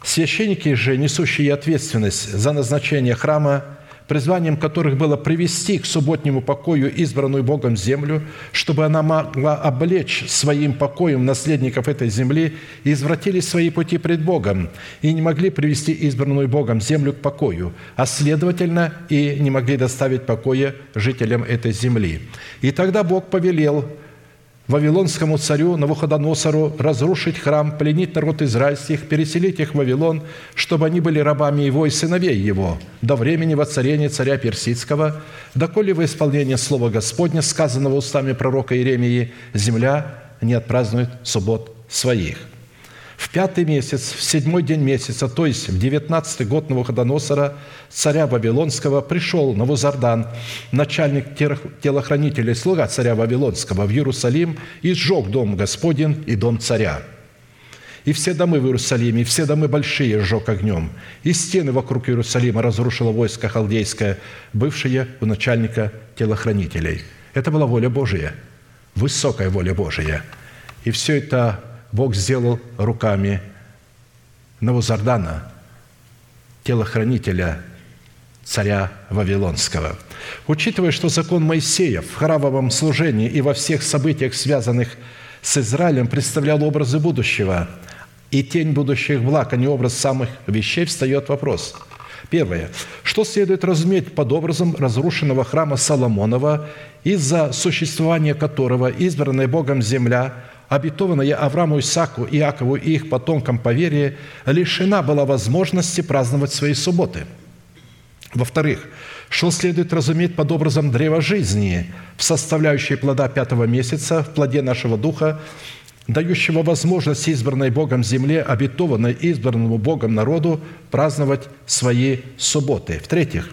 Священники же, несущие ответственность за назначение храма, призванием которых было привести к субботнему покою избранную Богом землю, чтобы она могла облечь своим покоем наследников этой земли и извратили свои пути пред Богом, и не могли привести избранную Богом землю к покою, а следовательно и не могли доставить покоя жителям этой земли. И тогда Бог повелел вавилонскому царю Навуходоносору разрушить храм, пленить народ израильских, переселить их в Вавилон, чтобы они были рабами его и сыновей его до времени воцарения царя Персидского, доколе во исполнение слова Господня, сказанного устами пророка Иеремии, земля не отпразднует суббот своих». В пятый месяц, в седьмой день месяца, то есть в девятнадцатый год Навуходоносора, царя Вавилонского, пришел Навузардан, начальник телохранителей, слуга царя Вавилонского, в Иерусалим и сжег дом Господень и дом царя. И все домы в Иерусалиме, и все домы большие сжег огнем. И стены вокруг Иерусалима разрушило войско халдейское, бывшее у начальника телохранителей. Это была воля Божия, высокая воля Божия. И все это Бог сделал руками Навузардана, телохранителя царя Вавилонского. Учитывая, что закон Моисея в храмовом служении и во всех событиях, связанных с Израилем, представлял образы будущего и тень будущих благ, а не образ самых вещей, встает вопрос. Первое. Что следует разуметь под образом разрушенного храма Соломонова, из-за существования которого избранная Богом земля – обетованная Аврааму, Исааку, Иакову и их потомкам по вере, лишена была возможности праздновать свои субботы. Во-вторых, что следует разуметь под образом древа жизни в составляющей плода пятого месяца, в плоде нашего духа, дающего возможность избранной Богом земле, обетованной избранному Богом народу праздновать свои субботы. В-третьих,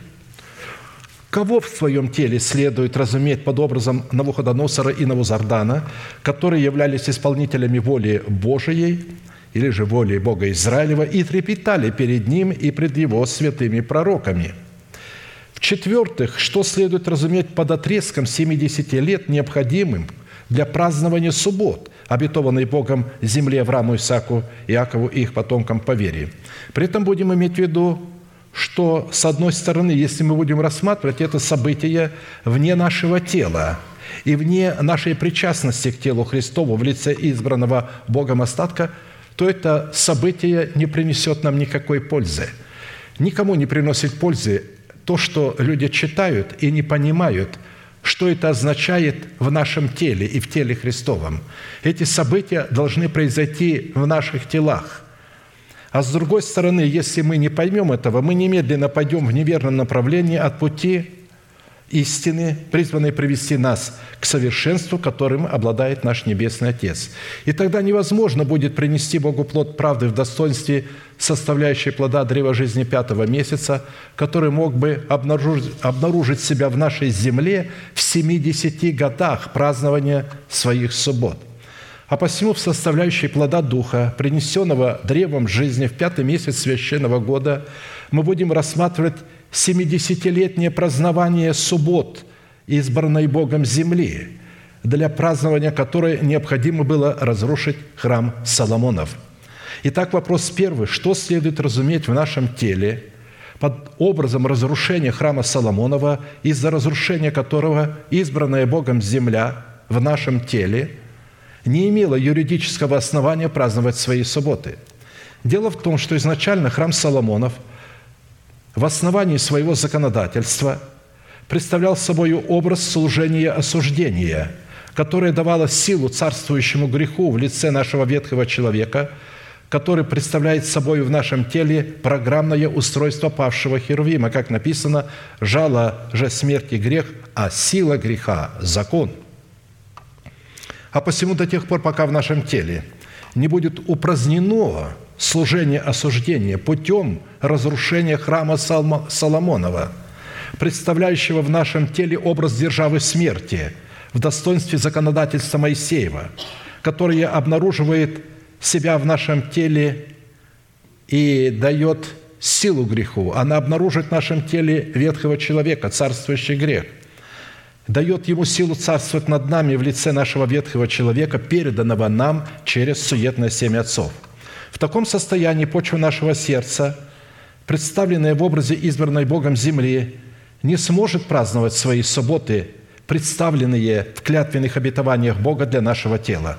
кого в своем теле следует разуметь под образом Навуходоносора и Навузардана, которые являлись исполнителями воли Божией или же воли Бога Израилева и трепетали перед Ним и пред Его святыми пророками – в-четвертых, что следует разуметь под отрезком 70 лет, необходимым для празднования суббот, обетованной Богом земле Аврааму, Исааку, Иакову и их потомкам по вере. При этом будем иметь в виду, что, с одной стороны, если мы будем рассматривать это событие вне нашего тела и вне нашей причастности к телу Христову в лице избранного Богом остатка, то это событие не принесет нам никакой пользы. Никому не приносит пользы то, что люди читают и не понимают, что это означает в нашем теле и в теле Христовом. Эти события должны произойти в наших телах. А с другой стороны, если мы не поймем этого, мы немедленно пойдем в неверном направлении от пути истины, призванной привести нас к совершенству, которым обладает наш Небесный Отец. И тогда невозможно будет принести Богу плод правды в достоинстве, составляющей плода древа жизни пятого месяца, который мог бы обнаружить, обнаружить себя в нашей земле в 70 годах празднования своих суббот. А посему в составляющей плода Духа, принесенного древом жизни в пятый месяц священного года, мы будем рассматривать семидесятилетнее празднование суббот, избранной Богом земли, для празднования которой необходимо было разрушить храм Соломонов. Итак, вопрос первый. Что следует разуметь в нашем теле под образом разрушения храма Соломонова, из-за разрушения которого избранная Богом земля в нашем теле не имела юридического основания праздновать свои субботы? Дело в том, что изначально храм Соломонов – в основании своего законодательства представлял собой образ служения осуждения, которое давало силу царствующему греху в лице нашего ветхого человека, который представляет собой в нашем теле программное устройство павшего Херувима, как написано, «Жало же смерти грех, а сила греха – закон». А посему до тех пор, пока в нашем теле не будет упразднено служение осуждения путем разрушения храма Соломонова, представляющего в нашем теле образ державы смерти в достоинстве законодательства Моисеева, которое обнаруживает себя в нашем теле и дает силу греху. Она обнаружит в нашем теле ветхого человека, царствующий грех – дает ему силу царствовать над нами в лице нашего ветхого человека, переданного нам через суетное семя отцов – в таком состоянии почва нашего сердца, представленная в образе избранной Богом земли, не сможет праздновать свои субботы, представленные в клятвенных обетованиях Бога для нашего тела.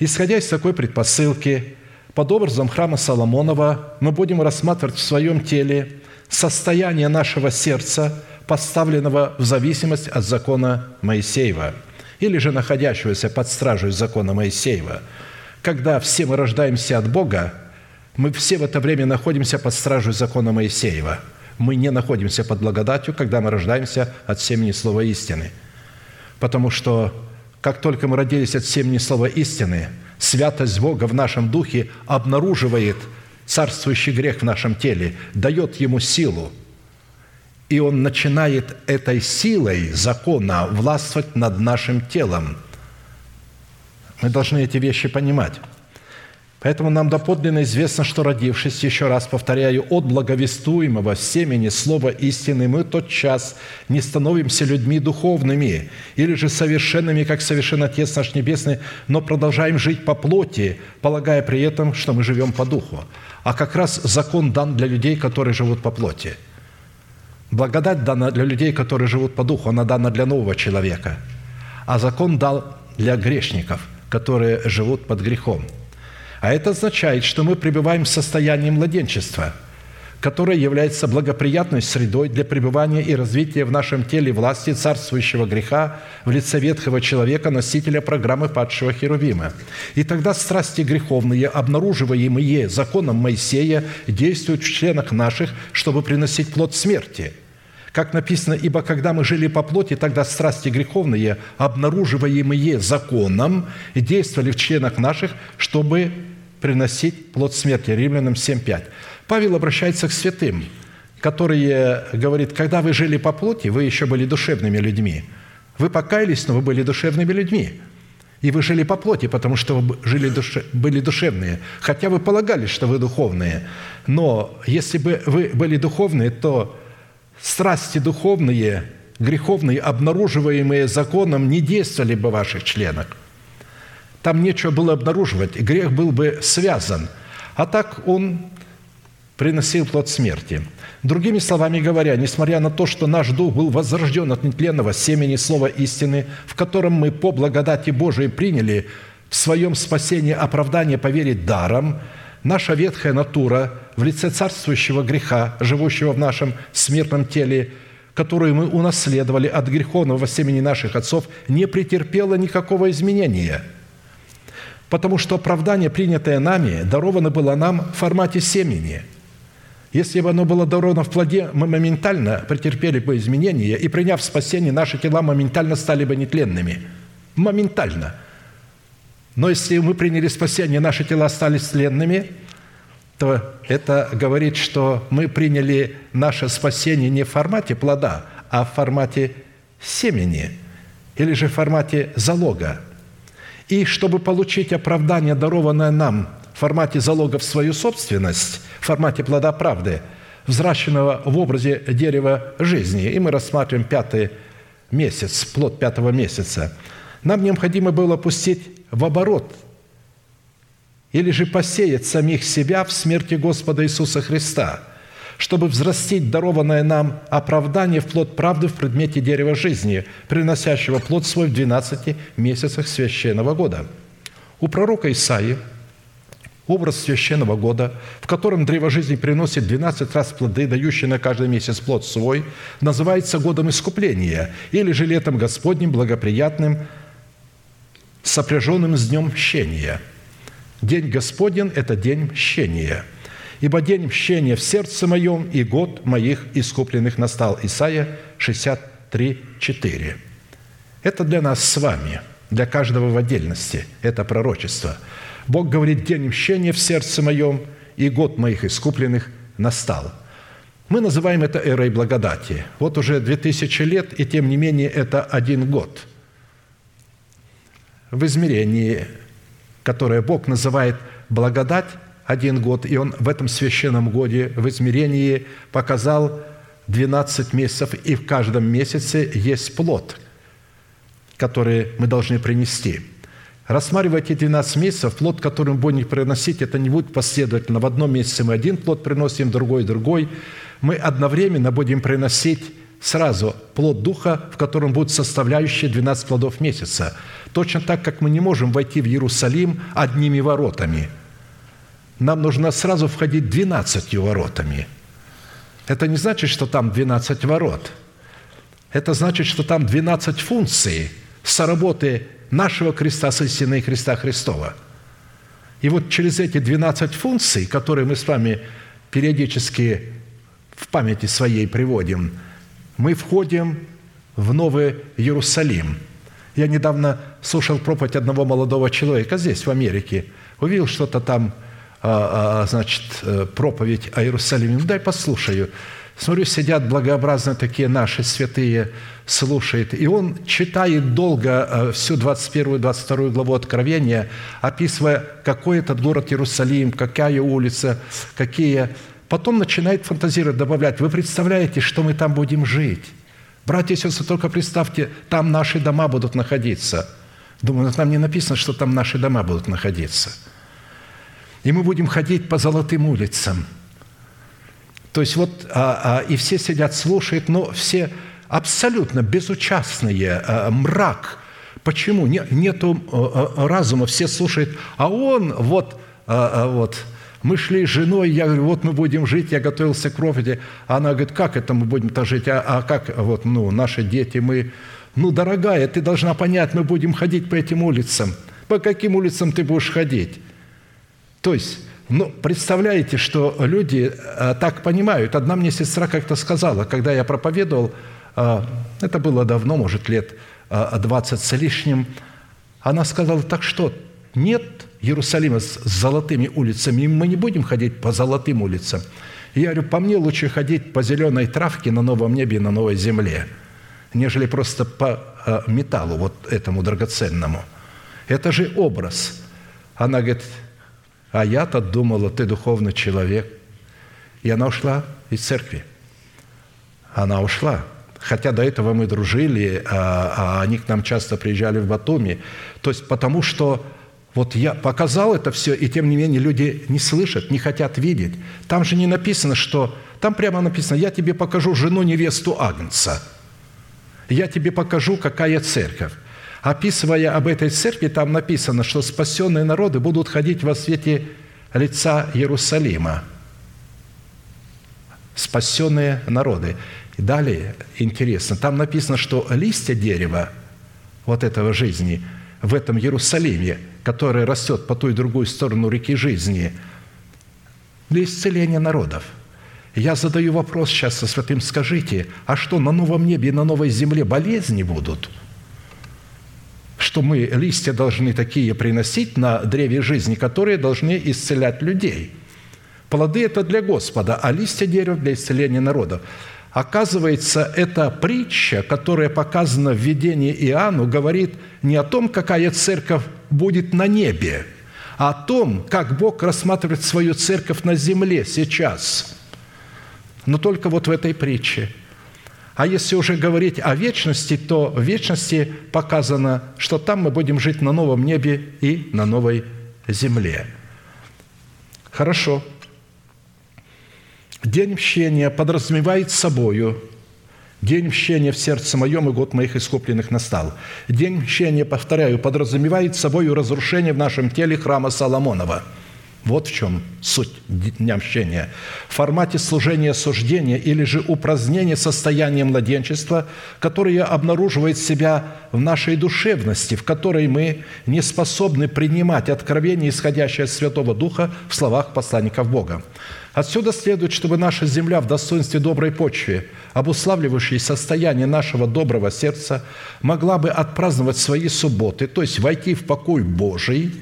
Исходя из такой предпосылки, под образом храма Соломонова мы будем рассматривать в своем теле состояние нашего сердца, поставленного в зависимость от закона Моисеева, или же находящегося под стражей закона Моисеева – когда все мы рождаемся от Бога, мы все в это время находимся под стражей закона Моисеева. Мы не находимся под благодатью, когда мы рождаемся от семени слова истины. Потому что как только мы родились от семени слова истины, святость Бога в нашем духе обнаруживает царствующий грех в нашем теле, дает ему силу, и он начинает этой силой закона властвовать над нашим телом – мы должны эти вещи понимать. Поэтому нам доподлинно известно, что родившись, еще раз повторяю, от благовествуемого семени слова истины, мы тот час не становимся людьми духовными или же совершенными, как совершен Отец наш Небесный, но продолжаем жить по плоти, полагая при этом, что мы живем по духу. А как раз закон дан для людей, которые живут по плоти. Благодать дана для людей, которые живут по духу, она дана для нового человека. А закон дал для грешников – которые живут под грехом. А это означает, что мы пребываем в состоянии младенчества, которая является благоприятной средой для пребывания и развития в нашем теле власти царствующего греха в лице ветхого человека, носителя программы падшего Херувима. И тогда страсти греховные, обнаруживаемые законом Моисея, действуют в членах наших, чтобы приносить плод смерти – как написано, «Ибо когда мы жили по плоти, тогда страсти греховные, обнаруживаемые законом, действовали в членах наших, чтобы приносить плод смерти». Римлянам 7.5. Павел обращается к святым, которые говорит, когда вы жили по плоти, вы еще были душевными людьми. Вы покаялись, но вы были душевными людьми. И вы жили по плоти, потому что вы жили душе, были душевные. Хотя вы полагались, что вы духовные. Но если бы вы были духовные, то страсти духовные, греховные, обнаруживаемые законом, не действовали бы в ваших членах. Там нечего было обнаруживать, грех был бы связан. А так он приносил плод смерти. Другими словами говоря, несмотря на то, что наш дух был возрожден от нетленного семени слова истины, в котором мы по благодати Божией приняли в своем спасении оправдание по вере даром, наша ветхая натура в лице царствующего греха, живущего в нашем смертном теле, которую мы унаследовали от греховного семени наших отцов, не претерпела никакого изменения – потому что оправдание, принятое нами, даровано было нам в формате семени – если бы оно было даровано в плоде, мы моментально претерпели бы изменения и, приняв спасение, наши тела моментально стали бы нетленными. Моментально. Но если мы приняли спасение, наши тела стали тленными, то это говорит, что мы приняли наше спасение не в формате плода, а в формате семени или же в формате залога. И чтобы получить оправдание, дарованное нам в формате залога в свою собственность, в формате плода правды, взращенного в образе дерева жизни. И мы рассматриваем пятый месяц, плод пятого месяца. Нам необходимо было пустить в оборот или же посеять самих себя в смерти Господа Иисуса Христа, чтобы взрастить дарованное нам оправдание в плод правды в предмете дерева жизни, приносящего плод свой в 12 месяцах священного года. У пророка Исаии – образ священного года, в котором древо жизни приносит 12 раз плоды, дающие на каждый месяц плод свой, называется годом искупления или же летом Господним благоприятным, сопряженным с днем мщения. День Господень – это день мщения. «Ибо день мщения в сердце моем, и год моих искупленных настал». Исайя 63, 4. Это для нас с вами, для каждого в отдельности, это пророчество – Бог говорит, день мщения в сердце моем, и год моих искупленных настал. Мы называем это эрой благодати. Вот уже две тысячи лет, и тем не менее это один год. В измерении, которое Бог называет благодать, один год, и Он в этом священном годе в измерении показал 12 месяцев, и в каждом месяце есть плод, который мы должны принести – Рассматривая эти 12 месяцев, плод, который мы будем приносить, это не будет последовательно. В одном месяце мы один плод приносим, другой – другой. Мы одновременно будем приносить сразу плод Духа, в котором будут составляющие 12 плодов месяца. Точно так, как мы не можем войти в Иерусалим одними воротами. Нам нужно сразу входить 12 воротами. Это не значит, что там 12 ворот. Это значит, что там 12 функций соработы нашего креста с истиной Христа Христова. И вот через эти 12 функций, которые мы с вами периодически в памяти своей приводим, мы входим в Новый Иерусалим. Я недавно слушал проповедь одного молодого человека здесь, в Америке. Увидел что-то там, а, а, значит, э, проповедь о Иерусалиме. Ну, дай послушаю. Смотрю, сидят благообразно такие наши святые, слушает. И он читает долго э, всю 21-22 главу Откровения, описывая, какой этот город Иерусалим, какая улица, какие... Потом начинает фантазировать, добавлять, вы представляете, что мы там будем жить? Братья и сестры, только представьте, там наши дома будут находиться. Думаю, но там не написано, что там наши дома будут находиться. И мы будем ходить по золотым улицам – то есть вот а, а, и все сидят, слушают, но все абсолютно безучастные, а, мрак. Почему? Не, нету а, а, разума, все слушают, а он вот, а, а, вот Мы шли с женой, я говорю, вот мы будем жить, я готовился к проповеди. Она говорит, как это мы будем-то жить? А, а как вот, ну, наши дети, мы... Ну, дорогая, ты должна понять, мы будем ходить по этим улицам. По каким улицам ты будешь ходить? То есть, ну, представляете, что люди а, так понимают. Одна мне сестра как-то сказала, когда я проповедовал, а, это было давно, может, лет а, 20 с лишним, она сказала, так что, нет Иерусалима с золотыми улицами, мы не будем ходить по золотым улицам. я говорю, по мне лучше ходить по зеленой травке на новом небе и на новой земле, нежели просто по э, металлу вот этому драгоценному. Это же образ. Она говорит, а я-то думала, ты духовный человек. И она ушла из церкви. Она ушла. Хотя до этого мы дружили, а, а они к нам часто приезжали в Батуми. То есть потому что вот я показал это все, и тем не менее люди не слышат, не хотят видеть. Там же не написано, что... Там прямо написано, я тебе покажу жену невесту Агнца. Я тебе покажу, какая церковь. Описывая об этой церкви, там написано, что спасенные народы будут ходить во свете лица Иерусалима. Спасенные народы. Далее, интересно, там написано, что листья дерева вот этого жизни в этом Иерусалиме – которая растет по ту и другую сторону реки жизни, для исцеления народов. Я задаю вопрос сейчас со святым, скажите, а что, на новом небе и на новой земле болезни будут? Что мы листья должны такие приносить на древе жизни, которые должны исцелять людей. Плоды – это для Господа, а листья дерева – для исцеления народов. Оказывается, эта притча, которая показана в видении Иоанну, говорит не о том, какая церковь будет на небе, а о том, как Бог рассматривает свою церковь на земле сейчас. Но только вот в этой притче. А если уже говорить о вечности, то в вечности показано, что там мы будем жить на новом небе и на новой земле. Хорошо. День мщения подразумевает собою День мщения в сердце моем и год моих искупленных настал. День мщения, повторяю, подразумевает собой разрушение в нашем теле храма Соломонова. Вот в чем суть Дня мщения. В формате служения суждения или же упразднения состояния младенчества, которое обнаруживает себя в нашей душевности, в которой мы не способны принимать откровение, исходящее от Святого Духа в словах посланников Бога. Отсюда следует, чтобы наша земля в достоинстве доброй почвы, обуславливающей состояние нашего доброго сердца, могла бы отпраздновать свои субботы, то есть войти в покой Божий,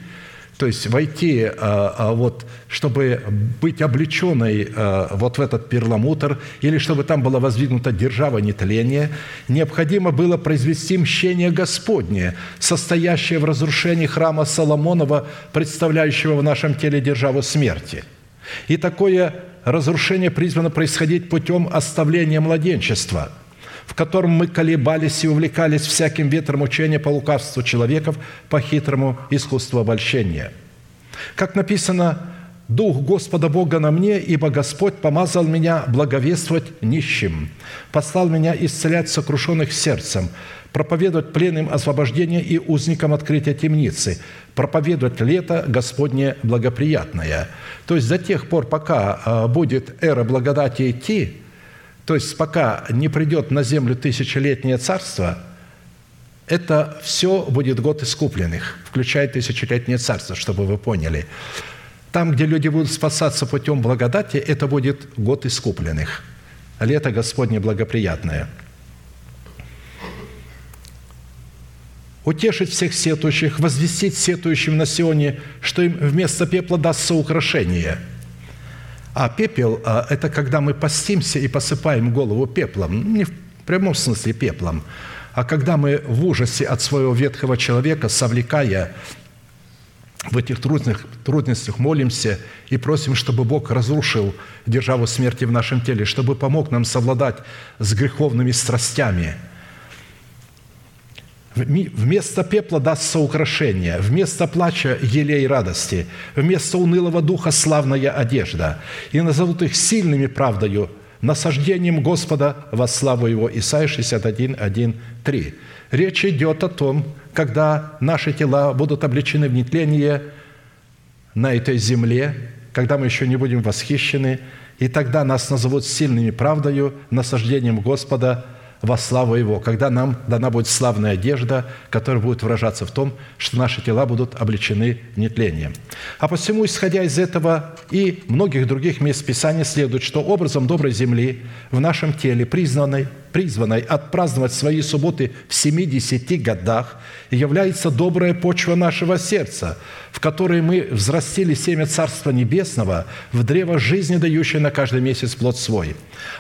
то есть войти, а, а, вот, чтобы быть облеченной а, вот в этот перламутр, или чтобы там была воздвигнута держава нетления, необходимо было произвести мщение Господне, состоящее в разрушении храма Соломонова, представляющего в нашем теле державу смерти – и такое разрушение призвано происходить путем оставления младенчества, в котором мы колебались и увлекались всяким ветром учения по лукавству человеков, по хитрому искусству обольщения. Как написано, «Дух Господа Бога на мне, ибо Господь помазал меня благовествовать нищим, послал меня исцелять сокрушенных сердцем, проповедовать пленным освобождение и узникам открытия темницы, проповедовать лето Господне благоприятное». То есть до тех пор, пока а, будет эра благодати идти, то есть пока не придет на землю тысячелетнее царство, это все будет год искупленных, включая тысячелетнее царство, чтобы вы поняли. Там, где люди будут спасаться путем благодати, это будет год искупленных. Лето Господне благоприятное – утешить всех сетующих, возвестить сетующим на Сионе, что им вместо пепла дастся украшение. А пепел а, – это когда мы постимся и посыпаем голову пеплом, не в прямом смысле пеплом, а когда мы в ужасе от своего ветхого человека, совлекая в этих трудных, трудностях молимся и просим, чтобы Бог разрушил державу смерти в нашем теле, чтобы помог нам совладать с греховными страстями – Вместо пепла дастся украшение, вместо плача – елей радости, вместо унылого духа – славная одежда. И назовут их сильными правдою, насаждением Господа во славу Его. Исайя 61, 1, 3. Речь идет о том, когда наши тела будут облечены в нетление на этой земле, когда мы еще не будем восхищены, и тогда нас назовут сильными правдою, насаждением Господа – во славу Его, когда нам дана будет славная одежда, которая будет выражаться в том, что наши тела будут облечены нетлением. А посему, исходя из этого и многих других мест Писания, следует, что образом доброй земли в нашем теле, признанной, призванной отпраздновать свои субботы в 70 годах, является добрая почва нашего сердца, в которой мы взрастили семя Царства Небесного в древо жизни, дающее на каждый месяц плод свой.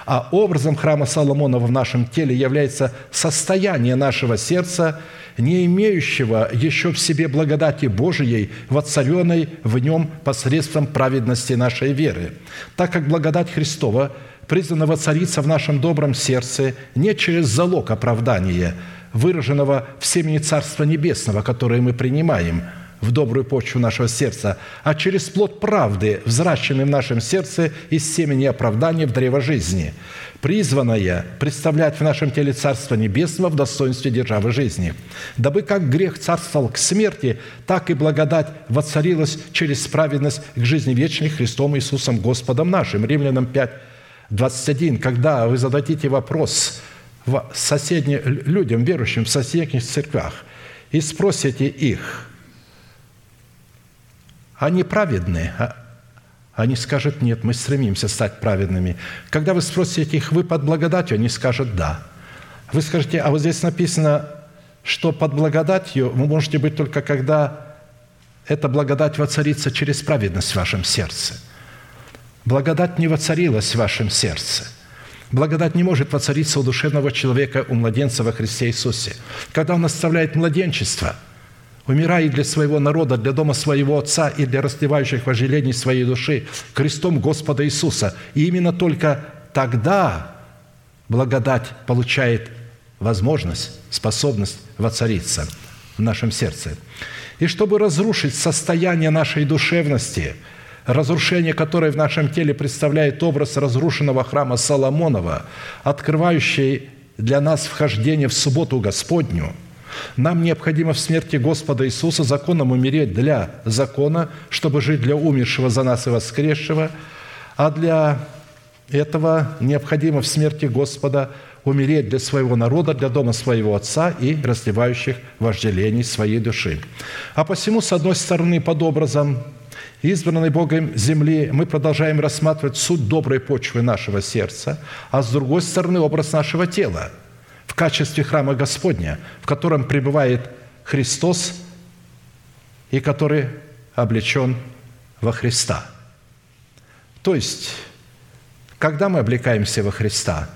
А образом храма Соломонова в нашем теле является состояние нашего сердца, не имеющего еще в себе благодати Божией, воцаренной в нем посредством праведности нашей веры, так как благодать Христова призвана воцариться в нашем добром сердце не через залог оправдания, выраженного в семени Царства Небесного, которое мы принимаем – в добрую почву нашего сердца, а через плод правды, взращенный в нашем сердце из семени оправдания в древо жизни, призванное представлять в нашем теле Царство Небесного в достоинстве державы жизни, дабы как грех царствовал к смерти, так и благодать воцарилась через праведность к жизни вечной Христом Иисусом Господом нашим. Римлянам 5, 21. Когда вы зададите вопрос соседним людям, верующим в соседних церквях, и спросите их – они праведные, а они скажут, нет, мы стремимся стать праведными. Когда вы спросите их, вы под благодатью, они скажут, да. Вы скажете, а вот здесь написано, что под благодатью вы можете быть только когда эта благодать воцарится через праведность в вашем сердце. Благодать не воцарилась в вашем сердце. Благодать не может воцариться у душевного человека, у младенца во Христе Иисусе. Когда он оставляет младенчество – умирая для своего народа, для дома своего Отца и для расливающих вожделений своей души крестом Господа Иисуса. И именно только тогда благодать получает возможность, способность воцариться в нашем сердце. И чтобы разрушить состояние нашей душевности, разрушение, которое в нашем теле представляет образ разрушенного храма Соломонова, открывающий для нас вхождение в субботу Господню – нам необходимо в смерти Господа Иисуса законом умереть для закона, чтобы жить для умершего за нас и воскресшего, а для этого необходимо в смерти Господа умереть для своего народа, для дома своего Отца и разливающих вожделений своей души. А посему, с одной стороны, под образом избранной Богом земли мы продолжаем рассматривать суть доброй почвы нашего сердца, а с другой стороны, образ нашего тела – в качестве храма Господня, в котором пребывает Христос и который облечен во Христа. То есть, когда мы облекаемся во Христа,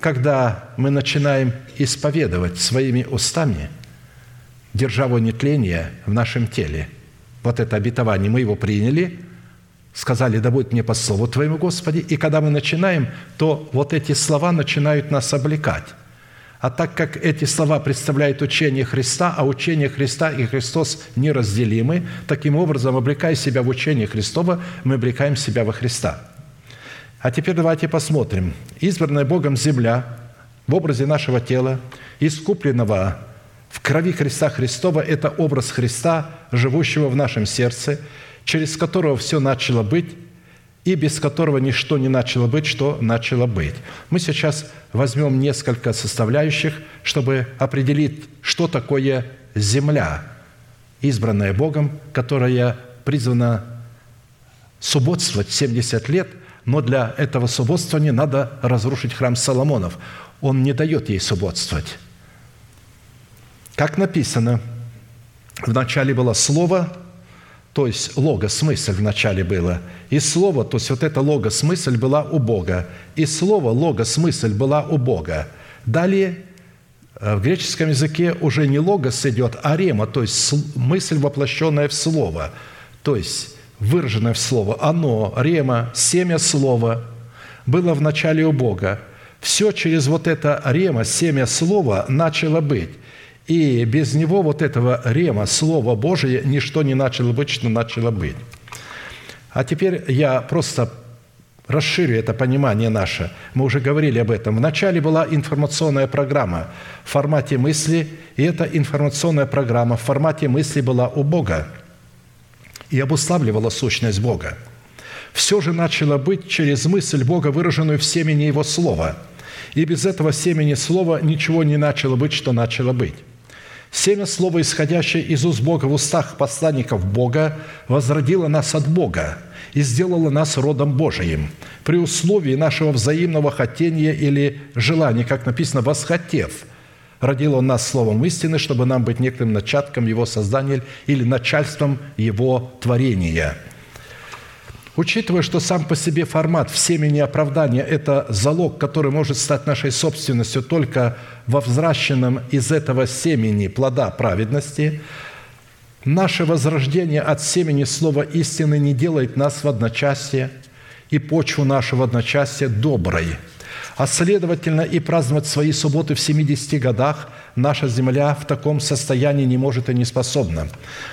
когда мы начинаем исповедовать своими устами державу нетления в нашем теле, вот это обетование, мы его приняли – сказали, да будет мне по слову Твоему, Господи. И когда мы начинаем, то вот эти слова начинают нас облекать. А так как эти слова представляют учение Христа, а учение Христа и Христос неразделимы, таким образом, облекая себя в учение Христова, мы облекаем себя во Христа. А теперь давайте посмотрим. Избранная Богом земля в образе нашего тела, искупленного в крови Христа Христова – это образ Христа, живущего в нашем сердце – через которого все начало быть, и без которого ничто не начало быть, что начало быть. Мы сейчас возьмем несколько составляющих, чтобы определить, что такое земля, избранная Богом, которая призвана субботствовать 70 лет, но для этого субботствования надо разрушить храм Соломонов. Он не дает ей субботствовать. Как написано, в начале было Слово, то есть логос-мысль вначале было. И слово, то есть вот эта логос-мысль была у Бога. И слово логос-мысль была у Бога. Далее э, в греческом языке уже не логос идет, а рема, то есть мысль, воплощенная в слово, то есть выраженное в слово. Оно, рема, семя слова было в начале у Бога. Все через вот это рема, семя слова начало быть. И без него вот этого рема, Слова Божие, ничто не начало быть, что начало быть. А теперь я просто расширю это понимание наше. Мы уже говорили об этом. Вначале была информационная программа в формате мысли, и эта информационная программа в формате мысли была у Бога. и обуславливала сущность Бога. Все же начало быть через мысль Бога, выраженную в семени Его Слова. И без этого семени Слова ничего не начало быть, что начало быть. Семя Слова, исходящее из уст Бога в устах посланников Бога, возродило нас от Бога и сделало нас родом Божиим, при условии нашего взаимного хотения или желания, как написано, «восхотев», родил Он нас словом истины, чтобы нам быть некоторым начатком Его создания или начальством Его творения – Учитывая, что сам по себе формат в семени оправдания – это залог, который может стать нашей собственностью только во взращенном из этого семени плода праведности, наше возрождение от семени слова истины не делает нас в одночасье и почву нашего одночасья доброй – а следовательно и праздновать свои субботы в 70 годах наша земля в таком состоянии не может и не способна.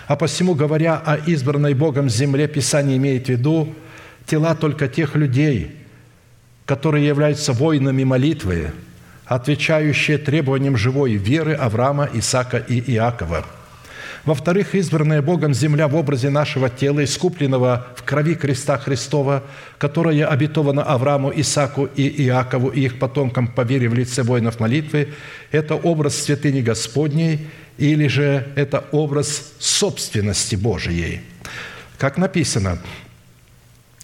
А посему, говоря о избранной Богом земле, Писание имеет в виду тела только тех людей, которые являются воинами молитвы, отвечающие требованиям живой веры Авраама, Исаака и Иакова – во-вторых, избранная Богом земля в образе нашего тела, искупленного в крови креста Христова, которая обетована Аврааму, Исаку и Иакову и их потомкам по вере в лице воинов молитвы, это образ святыни Господней или же это образ собственности Божией. Как написано,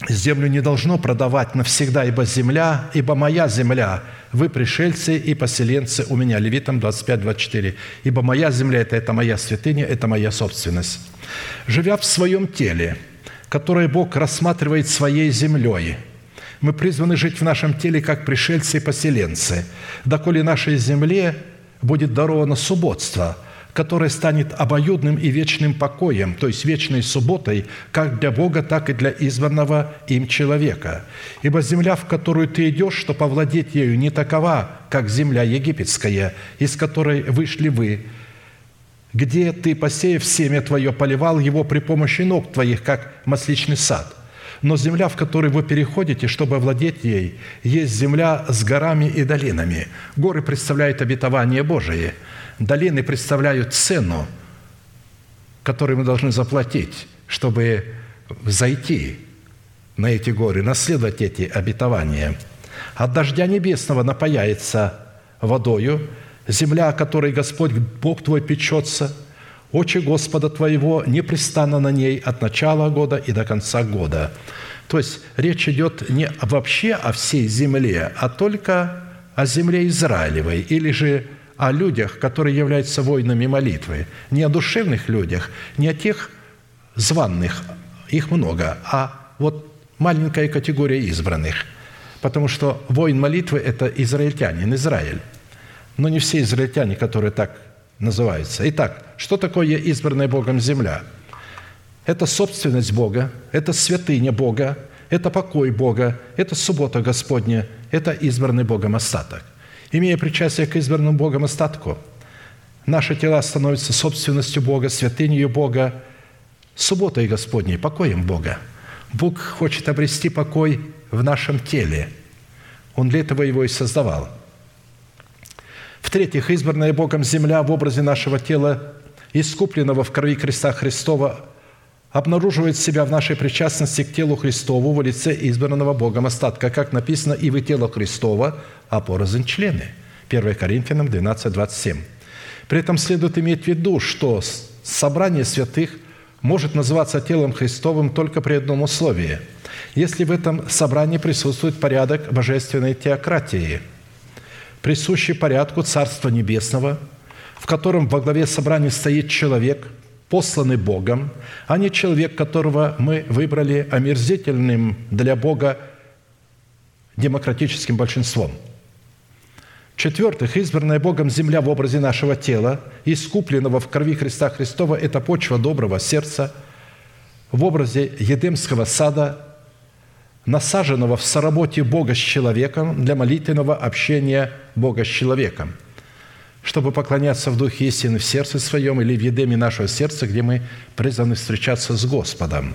Землю не должно продавать навсегда, ибо земля, ибо моя земля, вы пришельцы и поселенцы у меня». Левитам 25, 24. «Ибо моя земля – это, это моя святыня, это моя собственность». Живя в своем теле, которое Бог рассматривает своей землей, мы призваны жить в нашем теле как пришельцы и поселенцы, доколе нашей земле будет даровано субботство – которое станет обоюдным и вечным покоем, то есть вечной субботой, как для Бога, так и для избранного им человека. Ибо земля, в которую ты идешь, что повладеть ею, не такова, как земля египетская, из которой вышли вы, где ты, посеяв семя твое, поливал его при помощи ног твоих, как масличный сад. Но земля, в которой вы переходите, чтобы овладеть ей, есть земля с горами и долинами. Горы представляют обетование Божие – Долины представляют цену, которую мы должны заплатить, чтобы зайти на эти горы, наследовать эти обетования. От дождя небесного напаяется водою, земля, о которой Господь Бог твой печется, очи Господа твоего непрестанно на ней от начала года и до конца года». То есть речь идет не вообще о всей земле, а только о земле Израилевой или же о людях, которые являются воинами молитвы. Не о душевных людях, не о тех званных, их много, а вот маленькая категория избранных. Потому что воин молитвы – это израильтянин, Израиль. Но не все израильтяне, которые так называются. Итак, что такое избранная Богом земля? Это собственность Бога, это святыня Бога, это покой Бога, это суббота Господня, это избранный Богом остаток имея причастие к избранному Богом остатку. Наши тела становятся собственностью Бога, святынью Бога, субботой Господней, покоем Бога. Бог хочет обрести покой в нашем теле. Он для этого его и создавал. В-третьих, избранная Богом земля в образе нашего тела, искупленного в крови креста Христова, обнаруживает себя в нашей причастности к телу Христову в лице избранного Богом остатка, как написано, «И вы тело Христова, а порознь члены». 1 Коринфянам 12, 27. При этом следует иметь в виду, что собрание святых может называться телом Христовым только при одном условии – если в этом собрании присутствует порядок божественной теократии, присущий порядку Царства Небесного, в котором во главе собрания стоит человек – посланы Богом, а не человек, которого мы выбрали омерзительным для Бога демократическим большинством. В-четвертых, избранная Богом земля в образе нашего тела, искупленного в крови Христа Христова, это почва доброго сердца в образе Едемского сада, насаженного в соработе Бога с человеком для молитвенного общения Бога с человеком – чтобы поклоняться в Духе истины в сердце своем или в едеме нашего сердца, где мы призваны встречаться с Господом.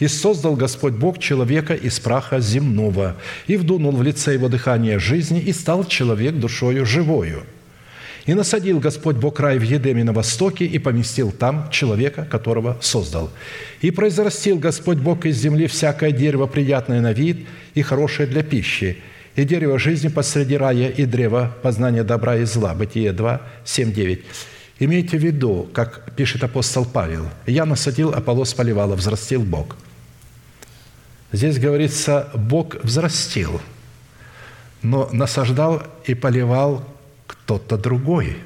И создал Господь Бог человека из праха земного, и вдунул в лице его дыхание жизни, и стал человек душою живою. И насадил Господь Бог рай в Едеме на востоке и поместил там человека, которого создал. И произрастил Господь Бог из земли всякое дерево, приятное на вид и хорошее для пищи, и дерево жизни посреди рая, и древо познания добра и зла». Бытие 2, 7, 9. Имейте в виду, как пишет апостол Павел, «Я насадил, Аполлос поливал, взрастил Бог». Здесь говорится, Бог взрастил, но насаждал и поливал кто-то другой.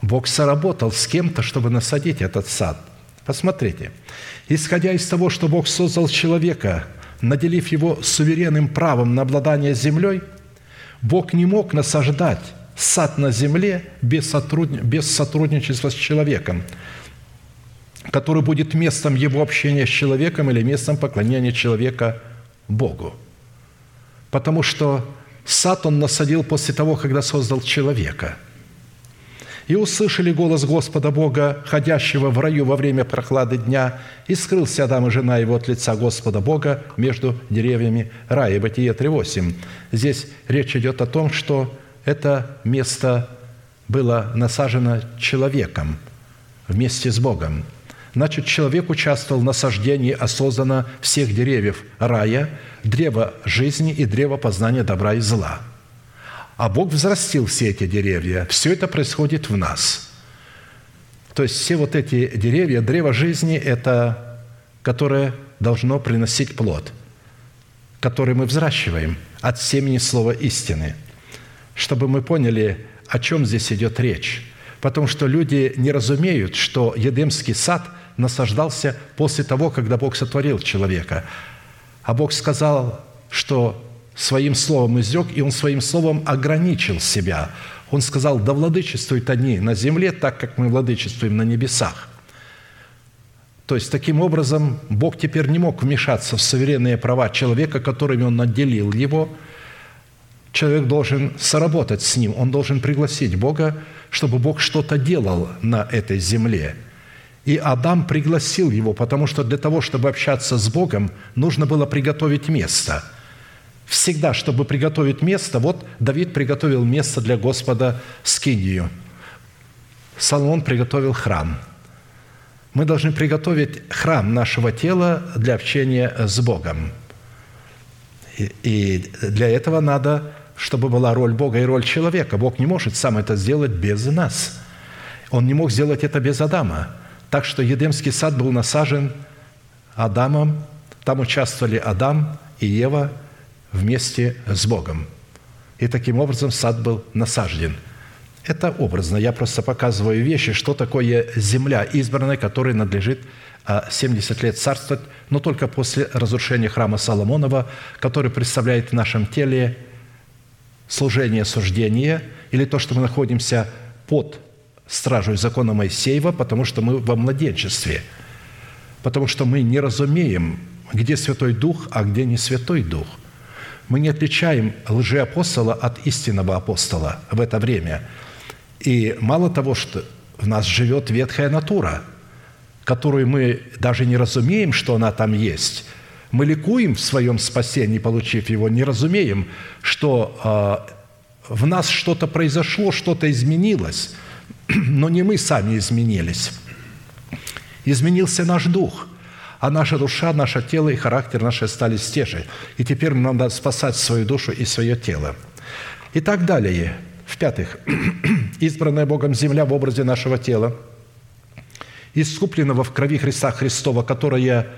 Бог соработал с кем-то, чтобы насадить этот сад. Посмотрите, исходя из того, что Бог создал человека, наделив его суверенным правом на обладание землей, Бог не мог насаждать сад на земле без, сотруд... без сотрудничества с человеком, который будет местом его общения с человеком или местом поклонения человека Богу. Потому что сад он насадил после того, когда создал человека. И услышали голос Господа Бога, ходящего в раю во время прохлады дня, и скрылся Адам и жена его от лица Господа Бога между деревьями рая. Бытие 3.8. Здесь речь идет о том, что это место было насажено человеком вместе с Богом. Значит, человек участвовал в насаждении осознанно всех деревьев рая, древа жизни и древа познания добра и зла. А Бог взрастил все эти деревья. Все это происходит в нас. То есть все вот эти деревья, древо жизни – это которое должно приносить плод, который мы взращиваем от семени слова истины, чтобы мы поняли, о чем здесь идет речь. Потому что люди не разумеют, что Едемский сад – насаждался после того, когда Бог сотворил человека. А Бог сказал, что своим словом изрек, и Он своим словом ограничил себя. Он сказал, да владычествуют они на земле, так как мы владычествуем на небесах. То есть, таким образом, Бог теперь не мог вмешаться в суверенные права человека, которыми Он наделил его. Человек должен соработать с ним, он должен пригласить Бога, чтобы Бог что-то делал на этой земле – и Адам пригласил его, потому что для того, чтобы общаться с Богом, нужно было приготовить место. Всегда, чтобы приготовить место, вот Давид приготовил место для Господа Скинию. Соломон приготовил храм. Мы должны приготовить храм нашего тела для общения с Богом. И для этого надо, чтобы была роль Бога и роль человека. Бог не может сам это сделать без нас. Он не мог сделать это без Адама – так что Едемский сад был насажен Адамом, там участвовали Адам и Ева вместе с Богом. И таким образом сад был насажден. Это образно. Я просто показываю вещи, что такое земля избранная, которой надлежит 70 а, лет царствовать, но только после разрушения храма Соломонова, который представляет в нашем теле служение суждения или то, что мы находимся под стражей закона Моисеева, потому что мы во младенчестве, потому что мы не разумеем, где Святой Дух, а где не Святой Дух. Мы не отличаем лжеапостола от истинного апостола в это время. И мало того, что в нас живет ветхая натура, которую мы даже не разумеем, что она там есть, мы ликуем в своем спасении, получив его, не разумеем, что э, в нас что-то произошло, что-то изменилось – но не мы сами изменились. Изменился наш дух, а наша душа, наше тело и характер наши остались те же. И теперь нам надо спасать свою душу и свое тело. И так далее. В-пятых, избранная Богом земля в образе нашего тела, искупленного в крови Христа Христова, которая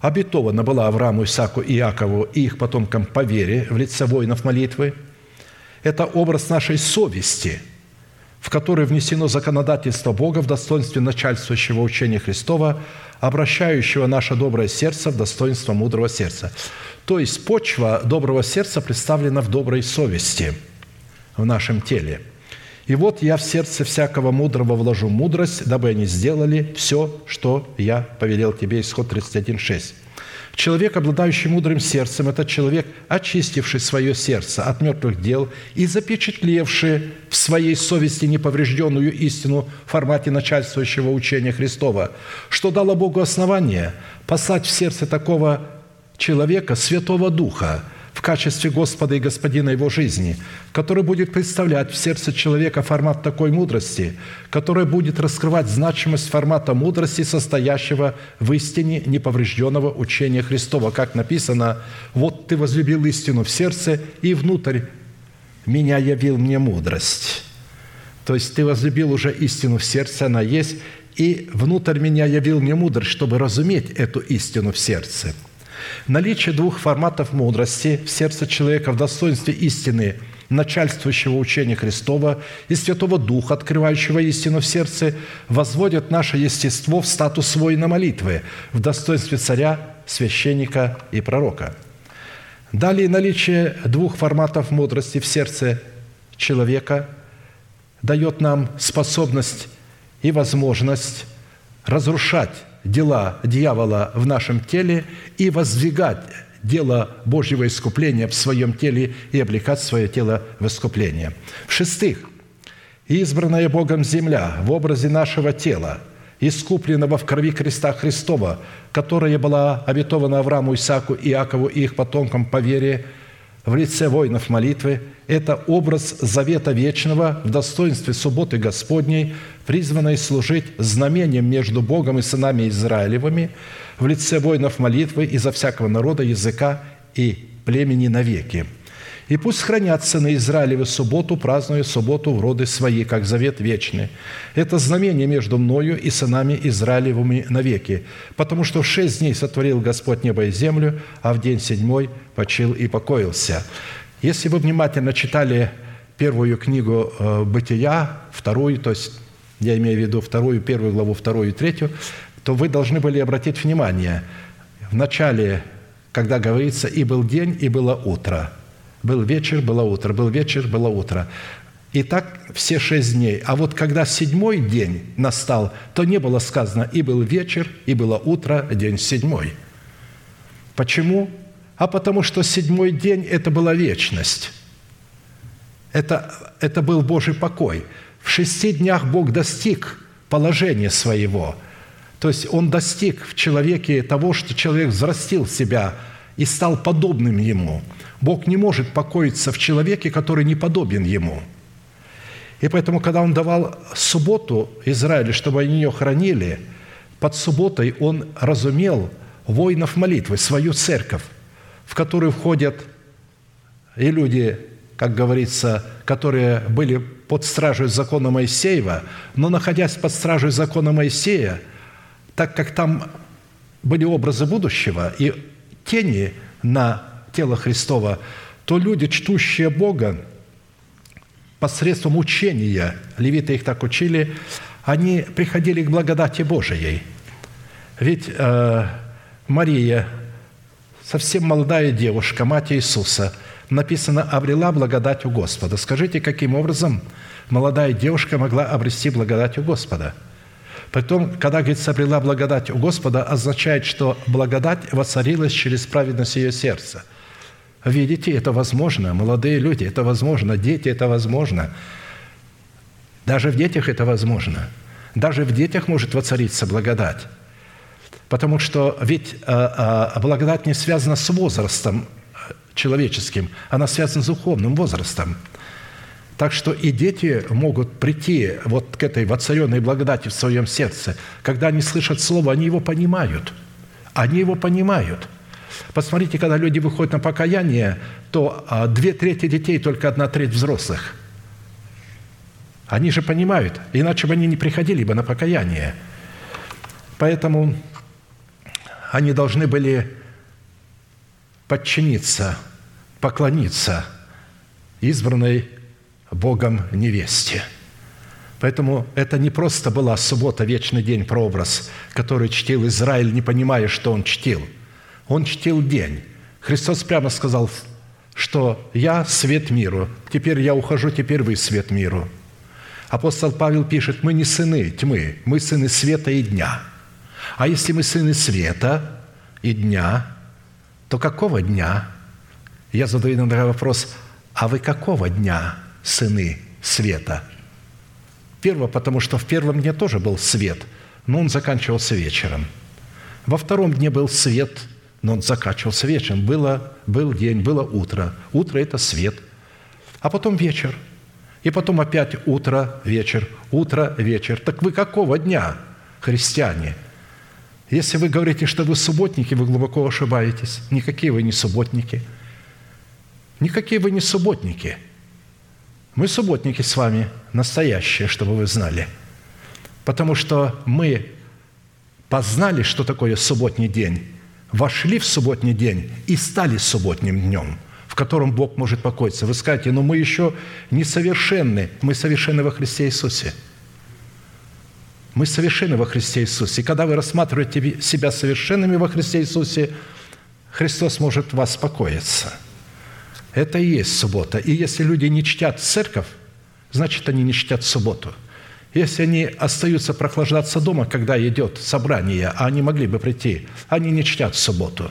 обетована была Аврааму, Исааку и Иакову и их потомкам по вере в лице воинов молитвы, это образ нашей совести – в который внесено законодательство Бога в достоинстве начальствующего учения Христова, обращающего наше доброе сердце в достоинство мудрого сердца. То есть почва доброго сердца представлена в доброй совести в нашем теле. И вот я в сердце всякого мудрого вложу мудрость, дабы они сделали все, что я повелел тебе». Исход 31.6. Человек, обладающий мудрым сердцем, это человек, очистивший свое сердце от мертвых дел и запечатлевший в своей совести неповрежденную истину в формате начальствующего учения Христова, что дало Богу основание послать в сердце такого человека Святого Духа, в качестве Господа и Господина его жизни, который будет представлять в сердце человека формат такой мудрости, которая будет раскрывать значимость формата мудрости, состоящего в истине неповрежденного учения Христова. Как написано, «Вот ты возлюбил истину в сердце, и внутрь меня явил мне мудрость». То есть ты возлюбил уже истину в сердце, она есть, и внутрь меня явил мне мудрость, чтобы разуметь эту истину в сердце. Наличие двух форматов мудрости в сердце человека в достоинстве истины начальствующего учения Христова и Святого Духа, открывающего истину в сердце, возводят наше естество в статус воина молитвы, в достоинстве царя, священника и пророка. Далее наличие двух форматов мудрости в сердце человека дает нам способность и возможность разрушать дела дьявола в нашем теле и воздвигать дело Божьего искупления в своем теле и облекать свое тело в искупление. В-шестых, избранная Богом земля в образе нашего тела, искупленного в крови креста Христова, которая была обетована Аврааму, Исааку, Иакову и их потомкам по вере – в лице воинов молитвы – это образ завета вечного в достоинстве субботы Господней, призванной служить знамением между Богом и сынами Израилевыми в лице воинов молитвы изо всякого народа, языка и племени навеки – и пусть хранятся на Израилеве субботу, празднуя субботу в роды свои, как завет вечный. Это знамение между мною и сынами Израилевыми навеки, потому что в шесть дней сотворил Господь небо и землю, а в день седьмой почил и покоился». Если вы внимательно читали первую книгу э, «Бытия», вторую, то есть я имею в виду вторую, первую главу, вторую и третью, то вы должны были обратить внимание, в начале, когда говорится «и был день, и было утро», был вечер, было утро, был вечер, было утро. И так все шесть дней. А вот когда седьмой день настал, то не было сказано «и был вечер, и было утро, день седьмой». Почему? А потому что седьмой день – это была вечность. Это, это был Божий покой. В шести днях Бог достиг положения своего. То есть Он достиг в человеке того, что человек взрастил себя и стал подобным Ему – Бог не может покоиться в человеке, который не подобен Ему. И поэтому, когда Он давал субботу Израилю, чтобы они ее хранили, под субботой Он разумел воинов молитвы, свою церковь, в которую входят и люди, как говорится, которые были под стражей закона Моисеева, но находясь под стражей закона Моисея, так как там были образы будущего и тени на тела Христова, то люди, чтущие Бога, посредством учения, левиты их так учили, они приходили к благодати Божией. Ведь э, Мария, совсем молодая девушка, мать Иисуса, написано, обрела благодать у Господа. Скажите, каким образом молодая девушка могла обрести благодать у Господа? Потом, когда, говорится, обрела благодать у Господа, означает, что благодать воцарилась через праведность ее сердца – Видите, это возможно. Молодые люди, это возможно. Дети, это возможно. Даже в детях это возможно. Даже в детях может воцариться благодать. Потому что ведь а, а, благодать не связана с возрастом человеческим, она связана с духовным возрастом. Так что и дети могут прийти вот к этой воцаренной благодати в своем сердце. Когда они слышат Слово, они его понимают. Они его понимают – Посмотрите, когда люди выходят на покаяние, то две трети детей, только одна треть взрослых. Они же понимают, иначе бы они не приходили бы на покаяние. Поэтому они должны были подчиниться, поклониться избранной Богом невесте. Поэтому это не просто была суббота, вечный день, прообраз, который чтил Израиль, не понимая, что он чтил – он чтил день. Христос прямо сказал, что «Я свет миру, теперь я ухожу, теперь вы свет миру». Апостол Павел пишет, мы не сыны тьмы, мы сыны света и дня. А если мы сыны света и дня, то какого дня? Я задаю иногда вопрос, а вы какого дня сыны света? Первое, потому что в первом дне тоже был свет, но он заканчивался вечером. Во втором дне был свет – но он заканчивался вечером. Было, был день, было утро. Утро – это свет. А потом вечер. И потом опять утро, вечер, утро, вечер. Так вы какого дня, христиане? Если вы говорите, что вы субботники, вы глубоко ошибаетесь. Никакие вы не субботники. Никакие вы не субботники. Мы субботники с вами, настоящие, чтобы вы знали. Потому что мы познали, что такое субботний день, вошли в субботний день и стали субботним днем, в котором Бог может покоиться. Вы скажете, но мы еще не совершенны, мы совершенны во Христе Иисусе. Мы совершенны во Христе Иисусе. И когда вы рассматриваете себя совершенными во Христе Иисусе, Христос может вас спокоиться. Это и есть суббота. И если люди не чтят церковь, значит, они не чтят субботу – если они остаются прохлаждаться дома, когда идет собрание, а они могли бы прийти, они не чтят субботу.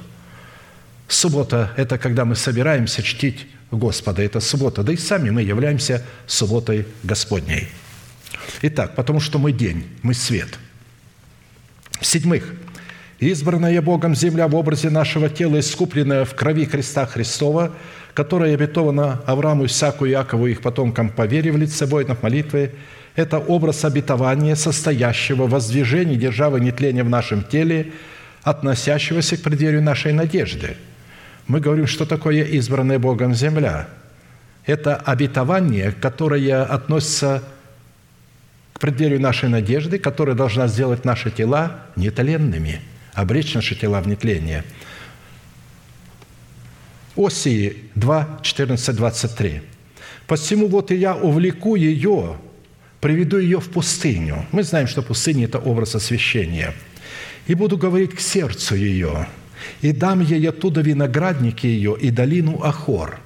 Суббота – это когда мы собираемся чтить Господа, это суббота. Да и сами мы являемся субботой Господней. Итак, потому что мы день, мы свет. В-седьмых, избранная Богом земля в образе нашего тела, искупленная в крови креста Христова, которая обетована Аврааму, Исааку, Иакову и их потомкам по вере в лице воинов молитвы, это образ обетования, состоящего в воздвижении державы нетления в нашем теле, относящегося к преддверию нашей надежды. Мы говорим, что такое избранная Богом земля. Это обетование, которое относится к преддверию нашей надежды, которая должна сделать наши тела нетленными, обречь наши тела в нетление. Осии 2, 14, 23. «Посему вот и я увлеку ее, приведу ее в пустыню. Мы знаем, что пустыня – это образ освящения. И буду говорить к сердцу ее, и дам ей оттуда виноградники ее и долину Ахор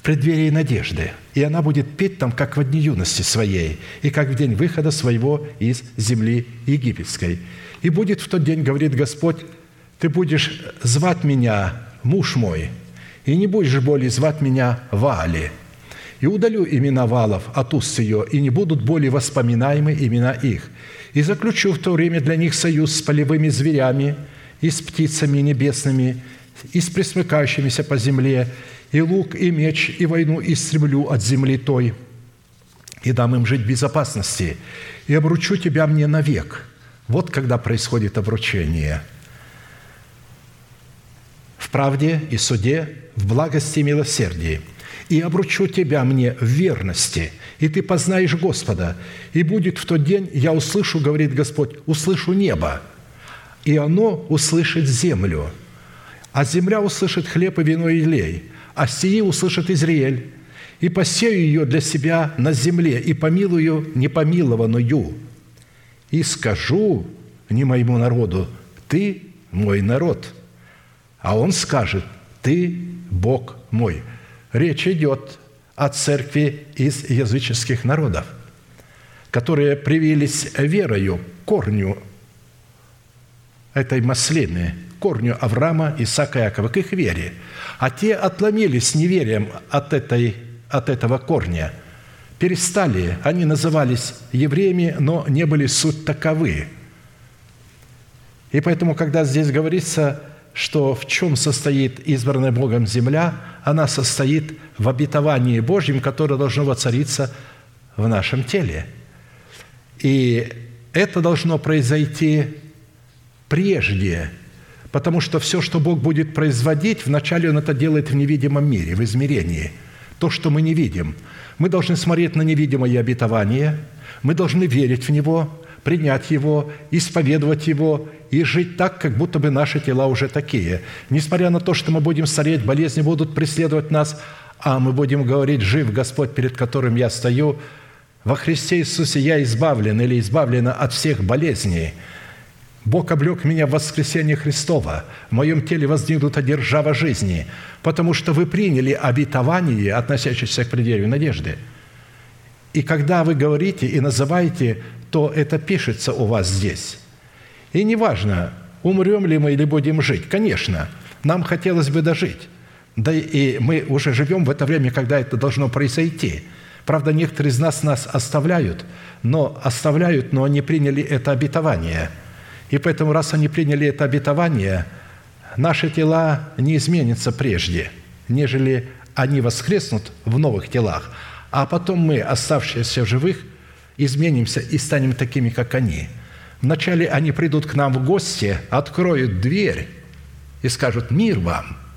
в преддверии надежды. И она будет петь там, как в дни юности своей, и как в день выхода своего из земли египетской. И будет в тот день, говорит Господь, ты будешь звать меня, муж мой, и не будешь более звать меня Вали, и удалю имена валов от уст ее, и не будут более воспоминаемы имена их. И заключу в то время для них союз с полевыми зверями и с птицами небесными, и с присмыкающимися по земле, и лук, и меч, и войну истреблю от земли той, и дам им жить в безопасности, и обручу тебя мне навек». Вот когда происходит обручение. В правде и суде, в благости и милосердии – и обручу тебя мне в верности, и ты познаешь Господа. И будет в тот день, я услышу, говорит Господь, услышу небо, и оно услышит землю. А земля услышит хлеб и вино и лей, а сии услышит Израиль, и посею ее для себя на земле, и помилую непомилованную. И скажу не моему народу, ты мой народ. А он скажет, ты Бог мой. Речь идет о церкви из языческих народов, которые привились верою корню этой маслины, корню Авраама, Исаака и Якова, к их вере. А те отломились неверием от, этой, от этого корня, перестали, они назывались евреями, но не были суть таковы. И поэтому, когда здесь говорится что в чем состоит избранная Богом земля, она состоит в обетовании Божьем, которое должно воцариться в нашем теле. И это должно произойти прежде, потому что все, что Бог будет производить, вначале Он это делает в невидимом мире, в измерении. То, что мы не видим. Мы должны смотреть на невидимое обетование, мы должны верить в него, принять его, исповедовать его и жить так, как будто бы наши тела уже такие. Несмотря на то, что мы будем стареть, болезни будут преследовать нас, а мы будем говорить, жив Господь, перед которым я стою, во Христе Иисусе я избавлен или избавлена от всех болезней. Бог облег меня в воскресение Христова. В моем теле воздвигнута держава жизни, потому что вы приняли обетование, относящееся к преддверию надежды. И когда вы говорите и называете, то это пишется у вас здесь. И неважно, умрем ли мы или будем жить. Конечно, нам хотелось бы дожить. Да и мы уже живем в это время, когда это должно произойти. Правда, некоторые из нас нас оставляют, но оставляют, но они приняли это обетование. И поэтому, раз они приняли это обетование, наши тела не изменятся прежде, нежели они воскреснут в новых телах, а потом мы, оставшиеся в живых, изменимся и станем такими, как они. Вначале они придут к нам в гости, откроют дверь и скажут «Мир вам!» –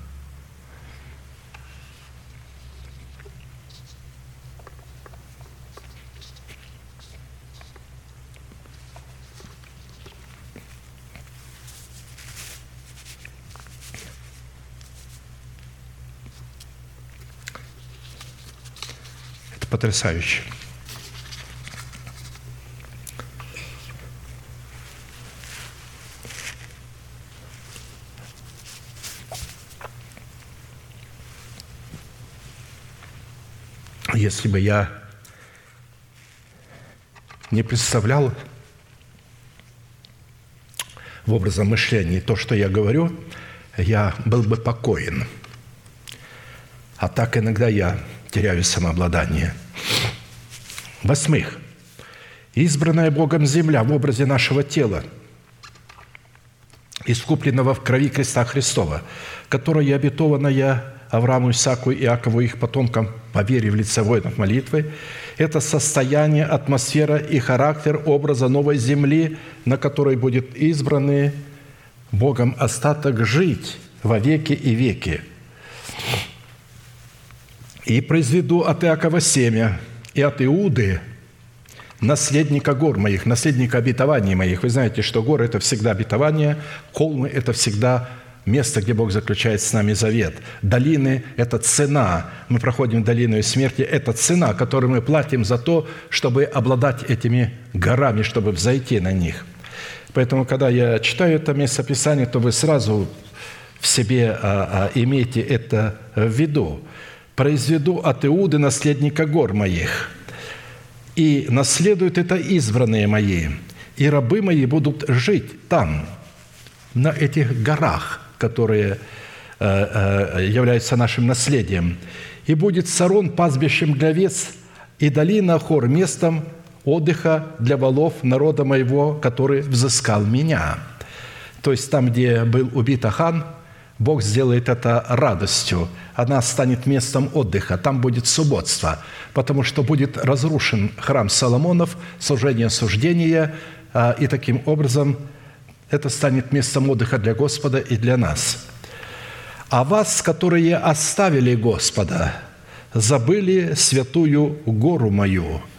потрясающе. Если бы я не представлял в образом мышления то, что я говорю, я был бы покоен. А так иногда я теряю самообладание – Восьмых. Избранная Богом земля в образе нашего тела, искупленного в крови креста Христова, которая обетованная Аврааму, Исааку, Иакову и их потомкам по вере в лице воинов молитвы, это состояние, атмосфера и характер образа новой земли, на которой будет избранный Богом остаток жить во веки и веки. «И произведу от Иакова семя, и от Иуды, наследника гор моих, наследника обетований моих. Вы знаете, что горы – это всегда обетование, холмы – это всегда место, где Бог заключает с нами завет. Долины – это цена. Мы проходим долину смерти – это цена, которую мы платим за то, чтобы обладать этими горами, чтобы взойти на них. Поэтому, когда я читаю это местописание, то вы сразу в себе а, а, имеете это в виду – произведу от Иуды наследника гор моих, и наследуют это избранные мои, и рабы мои будут жить там, на этих горах, которые э, э, являются нашим наследием. И будет Сарон пастбищем для овец, и долина Хор местом отдыха для волов народа моего, который взыскал меня». То есть там, где был убит Ахан – Бог сделает это радостью. Она станет местом отдыха. Там будет субботство, потому что будет разрушен храм Соломонов, служение суждения, а, и таким образом это станет местом отдыха для Господа и для нас. А вас, которые оставили Господа, забыли святую гору мою –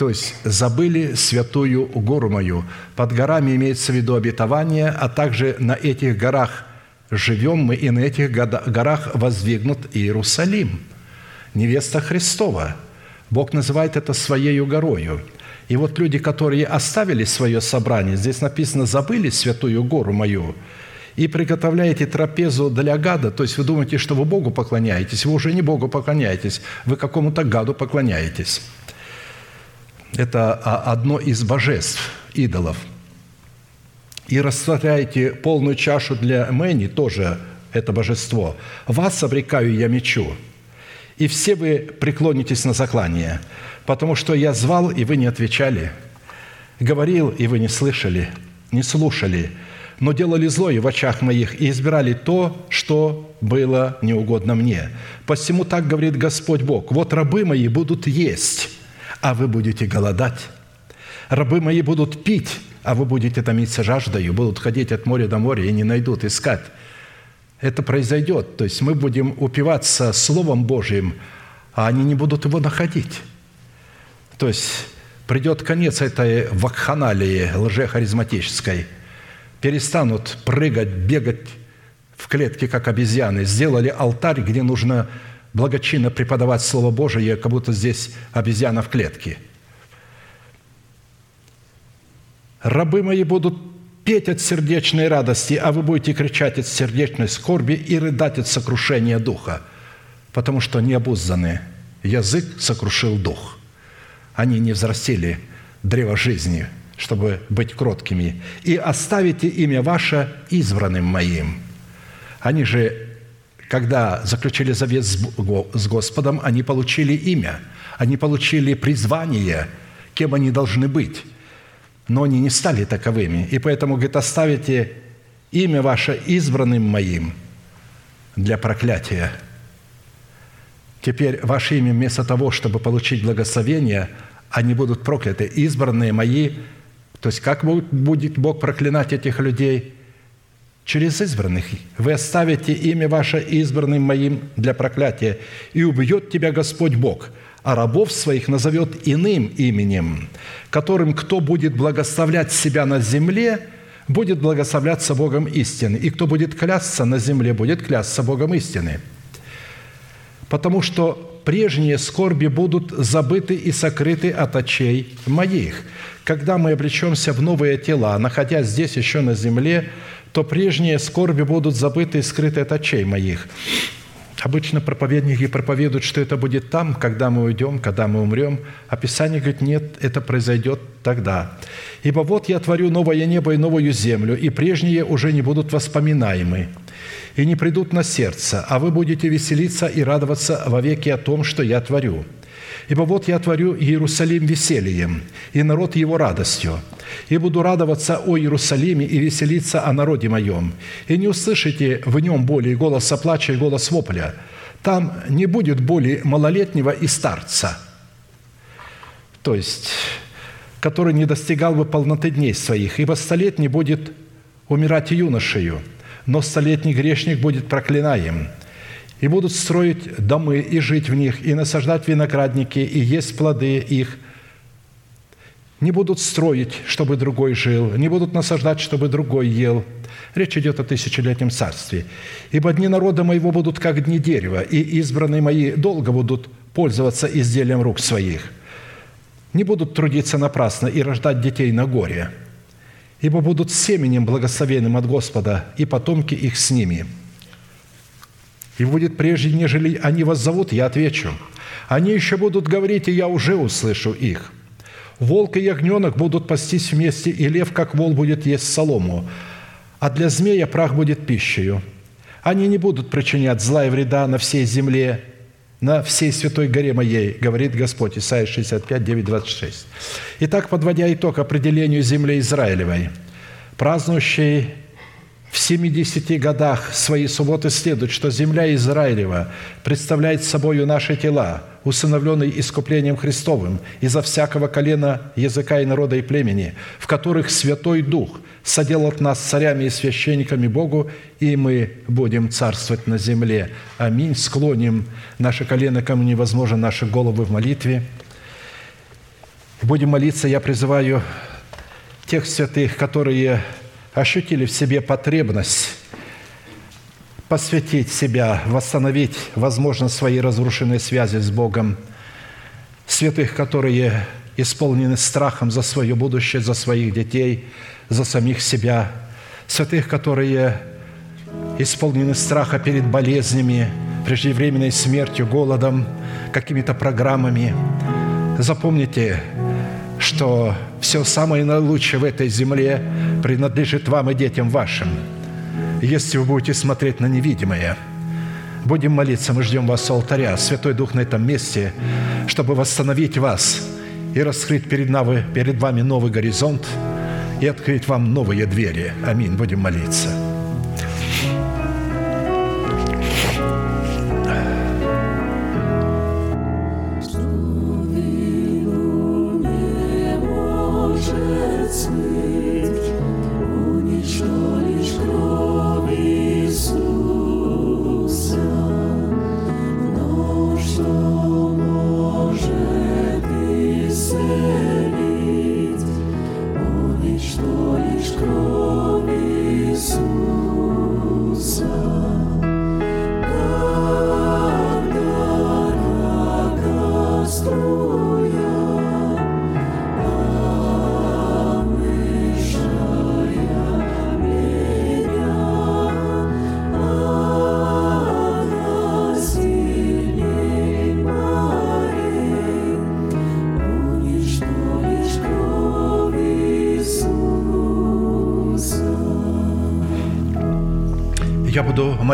то есть забыли святую гору мою. Под горами имеется в виду обетование, а также на этих горах живем мы, и на этих горах воздвигнут Иерусалим, невеста Христова. Бог называет это своею горою. И вот люди, которые оставили свое собрание, здесь написано, забыли святую гору мою, и приготовляете трапезу для гада, то есть вы думаете, что вы Богу поклоняетесь, вы уже не Богу поклоняетесь, вы какому-то гаду поклоняетесь. Это одно из божеств, идолов – и растворяете полную чашу для Мэни, тоже это божество, вас обрекаю я мечу, и все вы преклонитесь на заклание, потому что я звал, и вы не отвечали, говорил, и вы не слышали, не слушали, но делали злое в очах моих и избирали то, что было неугодно мне. Посему так говорит Господь Бог, вот рабы мои будут есть, а вы будете голодать. Рабы мои будут пить, а вы будете томиться жаждою, будут ходить от моря до моря и не найдут искать. Это произойдет. То есть мы будем упиваться Словом Божьим, а они не будут его находить. То есть придет конец этой вакханалии лжехаризматической. Перестанут прыгать, бегать в клетке, как обезьяны. Сделали алтарь, где нужно благочинно преподавать Слово Божие, как будто здесь обезьяна в клетке – Рабы мои будут петь от сердечной радости, а вы будете кричать от сердечной скорби и рыдать от сокрушения духа, потому что необузданный язык сокрушил дух. Они не взрастили древо жизни, чтобы быть кроткими. И оставите имя ваше избранным моим. Они же, когда заключили завет с Господом, они получили имя, они получили призвание, кем они должны быть – но они не стали таковыми. И поэтому, говорит, оставите имя ваше избранным моим для проклятия. Теперь ваше имя вместо того, чтобы получить благословение, они будут прокляты. Избранные мои, то есть как будет Бог проклинать этих людей? Через избранных. Вы оставите имя ваше избранным моим для проклятия, и убьет тебя Господь Бог, а рабов своих назовет иным именем, которым кто будет благословлять себя на земле, будет благословляться Богом истины, и кто будет клясться на земле, будет клясться Богом истины. Потому что прежние скорби будут забыты и сокрыты от очей моих. Когда мы облечемся в новые тела, находясь здесь еще на земле, то прежние скорби будут забыты и скрыты от очей моих. Обычно проповедники проповедуют, что это будет там, когда мы уйдем, когда мы умрем. А Писание говорит, нет, это произойдет тогда. «Ибо вот я творю новое небо и новую землю, и прежние уже не будут воспоминаемы, и не придут на сердце, а вы будете веселиться и радоваться вовеки о том, что я творю. Ибо вот я творю Иерусалим весельем, и народ его радостью. И буду радоваться о Иерусалиме и веселиться о народе моем. И не услышите в нем боли голоса плача и голос вопля. Там не будет боли малолетнего и старца». То есть, который не достигал бы полноты дней своих, ибо столетний будет умирать юношею, но столетний грешник будет проклинаем – и будут строить домы и жить в них, и насаждать виноградники, и есть плоды их. Не будут строить, чтобы другой жил, не будут насаждать, чтобы другой ел. Речь идет о тысячелетнем царстве. Ибо дни народа моего будут как дни дерева, и избранные мои долго будут пользоваться изделием рук своих. Не будут трудиться напрасно и рождать детей на горе, ибо будут семенем благословенным от Господа, и потомки их с ними – и будет прежде, нежели они вас зовут, я отвечу. Они еще будут говорить, и я уже услышу их. Волк и ягненок будут пастись вместе, и лев, как вол, будет есть солому, а для змея прах будет пищею. Они не будут причинять зла и вреда на всей земле, на всей святой горе моей, говорит Господь, Исайя 65, 9, 26. Итак, подводя итог определению земли Израилевой, празднующей в 70 годах своей субботы следует, что земля Израилева представляет собой наши тела, усыновленные искуплением Христовым изо всякого колена, языка и народа и племени, в которых Святой Дух соделает нас царями и священниками Богу, и мы будем царствовать на земле. Аминь. Склоним наше колено, кому невозможно, наши головы в молитве. Будем молиться. Я призываю тех святых, которые ощутили в себе потребность посвятить себя, восстановить, возможно, свои разрушенные связи с Богом, святых, которые исполнены страхом за свое будущее, за своих детей, за самих себя, святых, которые исполнены страха перед болезнями, преждевременной смертью, голодом, какими-то программами. Запомните, что все самое наилучшее в этой земле принадлежит вам и детям вашим, если вы будете смотреть на невидимое. Будем молиться, мы ждем вас у алтаря, Святой Дух на этом месте, чтобы восстановить вас и раскрыть перед, нами, перед вами новый горизонт и открыть вам новые двери. Аминь. Будем молиться.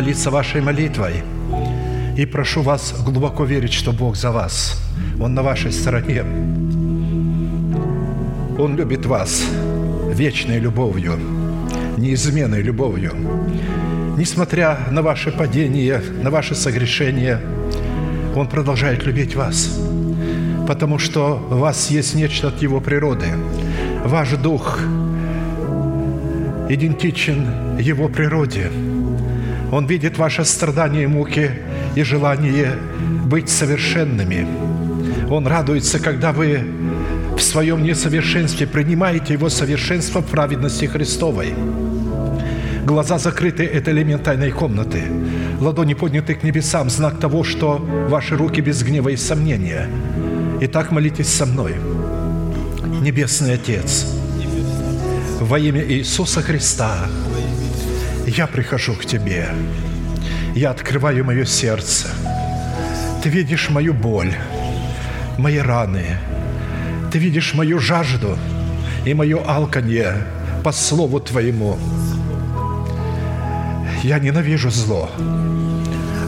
Молиться вашей молитвой. И прошу вас глубоко верить, что Бог за вас. Он на вашей стороне. Он любит вас вечной любовью, неизменной любовью. Несмотря на ваше падение, на ваше согрешение, Он продолжает любить вас, потому что у вас есть нечто от Его природы. Ваш дух идентичен Его природе. Он видит ваше страдание и муки и желание быть совершенными. Он радуется, когда вы в своем несовершенстве принимаете Его совершенство в праведности Христовой. Глаза закрыты – это элемент тайной комнаты. Ладони подняты к небесам – знак того, что ваши руки без гнева и сомнения. Итак, молитесь со мной. Небесный Отец, во имя Иисуса Христа я прихожу к Тебе. Я открываю мое сердце. Ты видишь мою боль, мои раны – ты видишь мою жажду и мое алканье по Слову Твоему. Я ненавижу зло,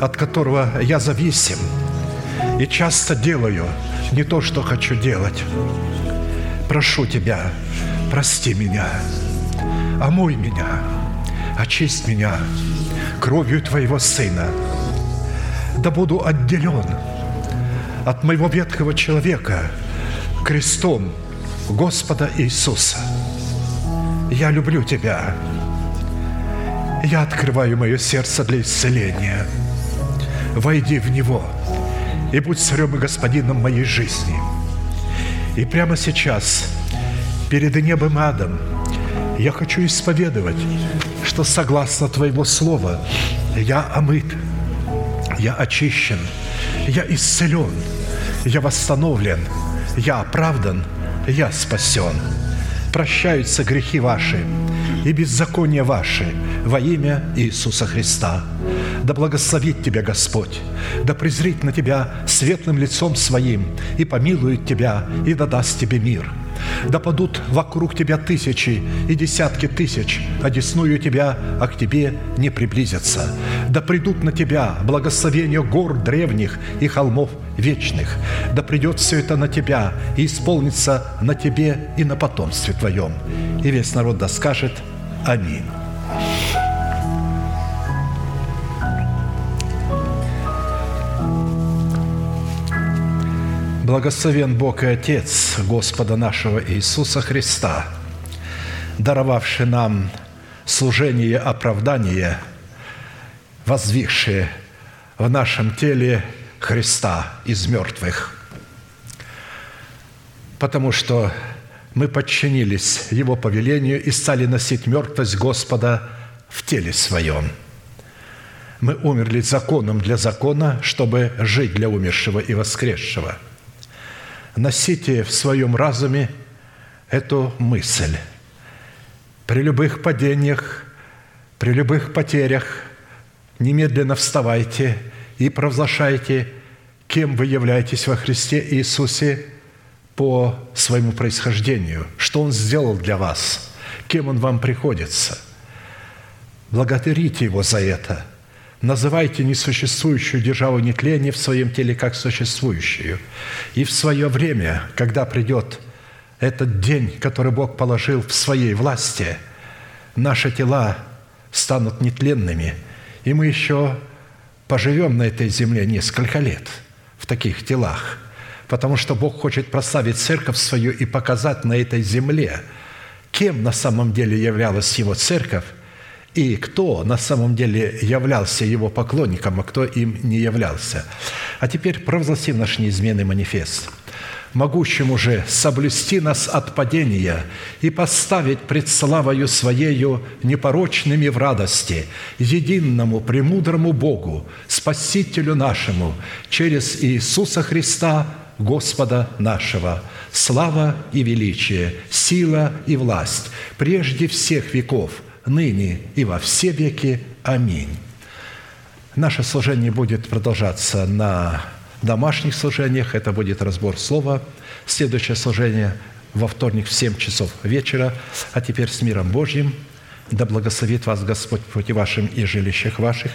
от которого я зависим, и часто делаю не то, что хочу делать. Прошу Тебя, прости меня, омой меня, очисть меня кровью Твоего Сына, да буду отделен от моего ветхого человека – крестом Господа Иисуса. Я люблю Тебя. Я открываю мое сердце для исцеления. Войди в него и будь царем и господином моей жизни. И прямо сейчас, перед небом адом, я хочу исповедовать, что согласно Твоего Слова я омыт, я очищен, я исцелен, я восстановлен – я оправдан, я спасен. Прощаются грехи ваши и беззакония ваши во имя Иисуса Христа. Да благословит тебя Господь, да презрит на тебя светлым лицом своим и помилует тебя и да даст тебе мир – да падут вокруг тебя тысячи и десятки тысяч, одесную тебя, а к тебе не приблизятся. Да придут на тебя благословения гор древних и холмов вечных. Да придет все это на тебя и исполнится на тебе и на потомстве твоем. И весь народ да скажет Аминь. Благословен Бог и Отец Господа нашего Иисуса Христа, даровавший нам служение оправдания, возвихшее в нашем теле Христа из мертвых. Потому что мы подчинились Его повелению и стали носить мертвость Господа в теле своем. Мы умерли законом для закона, чтобы жить для умершего и воскресшего – носите в своем разуме эту мысль. При любых падениях, при любых потерях немедленно вставайте и провозглашайте, кем вы являетесь во Христе Иисусе по своему происхождению, что Он сделал для вас, кем Он вам приходится. Благодарите Его за это – Называйте несуществующую державу нетления в своем теле как существующую. И в свое время, когда придет этот день, который Бог положил в своей власти, наши тела станут нетленными, и мы еще поживем на этой земле несколько лет в таких телах, потому что Бог хочет прославить церковь свою и показать на этой земле, кем на самом деле являлась Его церковь, и кто на самом деле являлся его поклонником, а кто им не являлся. А теперь провозгласим наш неизменный манифест – могущему же соблюсти нас от падения и поставить пред славою Своею непорочными в радости, единому премудрому Богу, Спасителю нашему, через Иисуса Христа, Господа нашего. Слава и величие, сила и власть прежде всех веков – ныне и во все веки. Аминь. Наше служение будет продолжаться на домашних служениях. Это будет разбор слова. Следующее служение во вторник в 7 часов вечера. А теперь с миром Божьим. Да благословит вас Господь против вашим и жилищах ваших.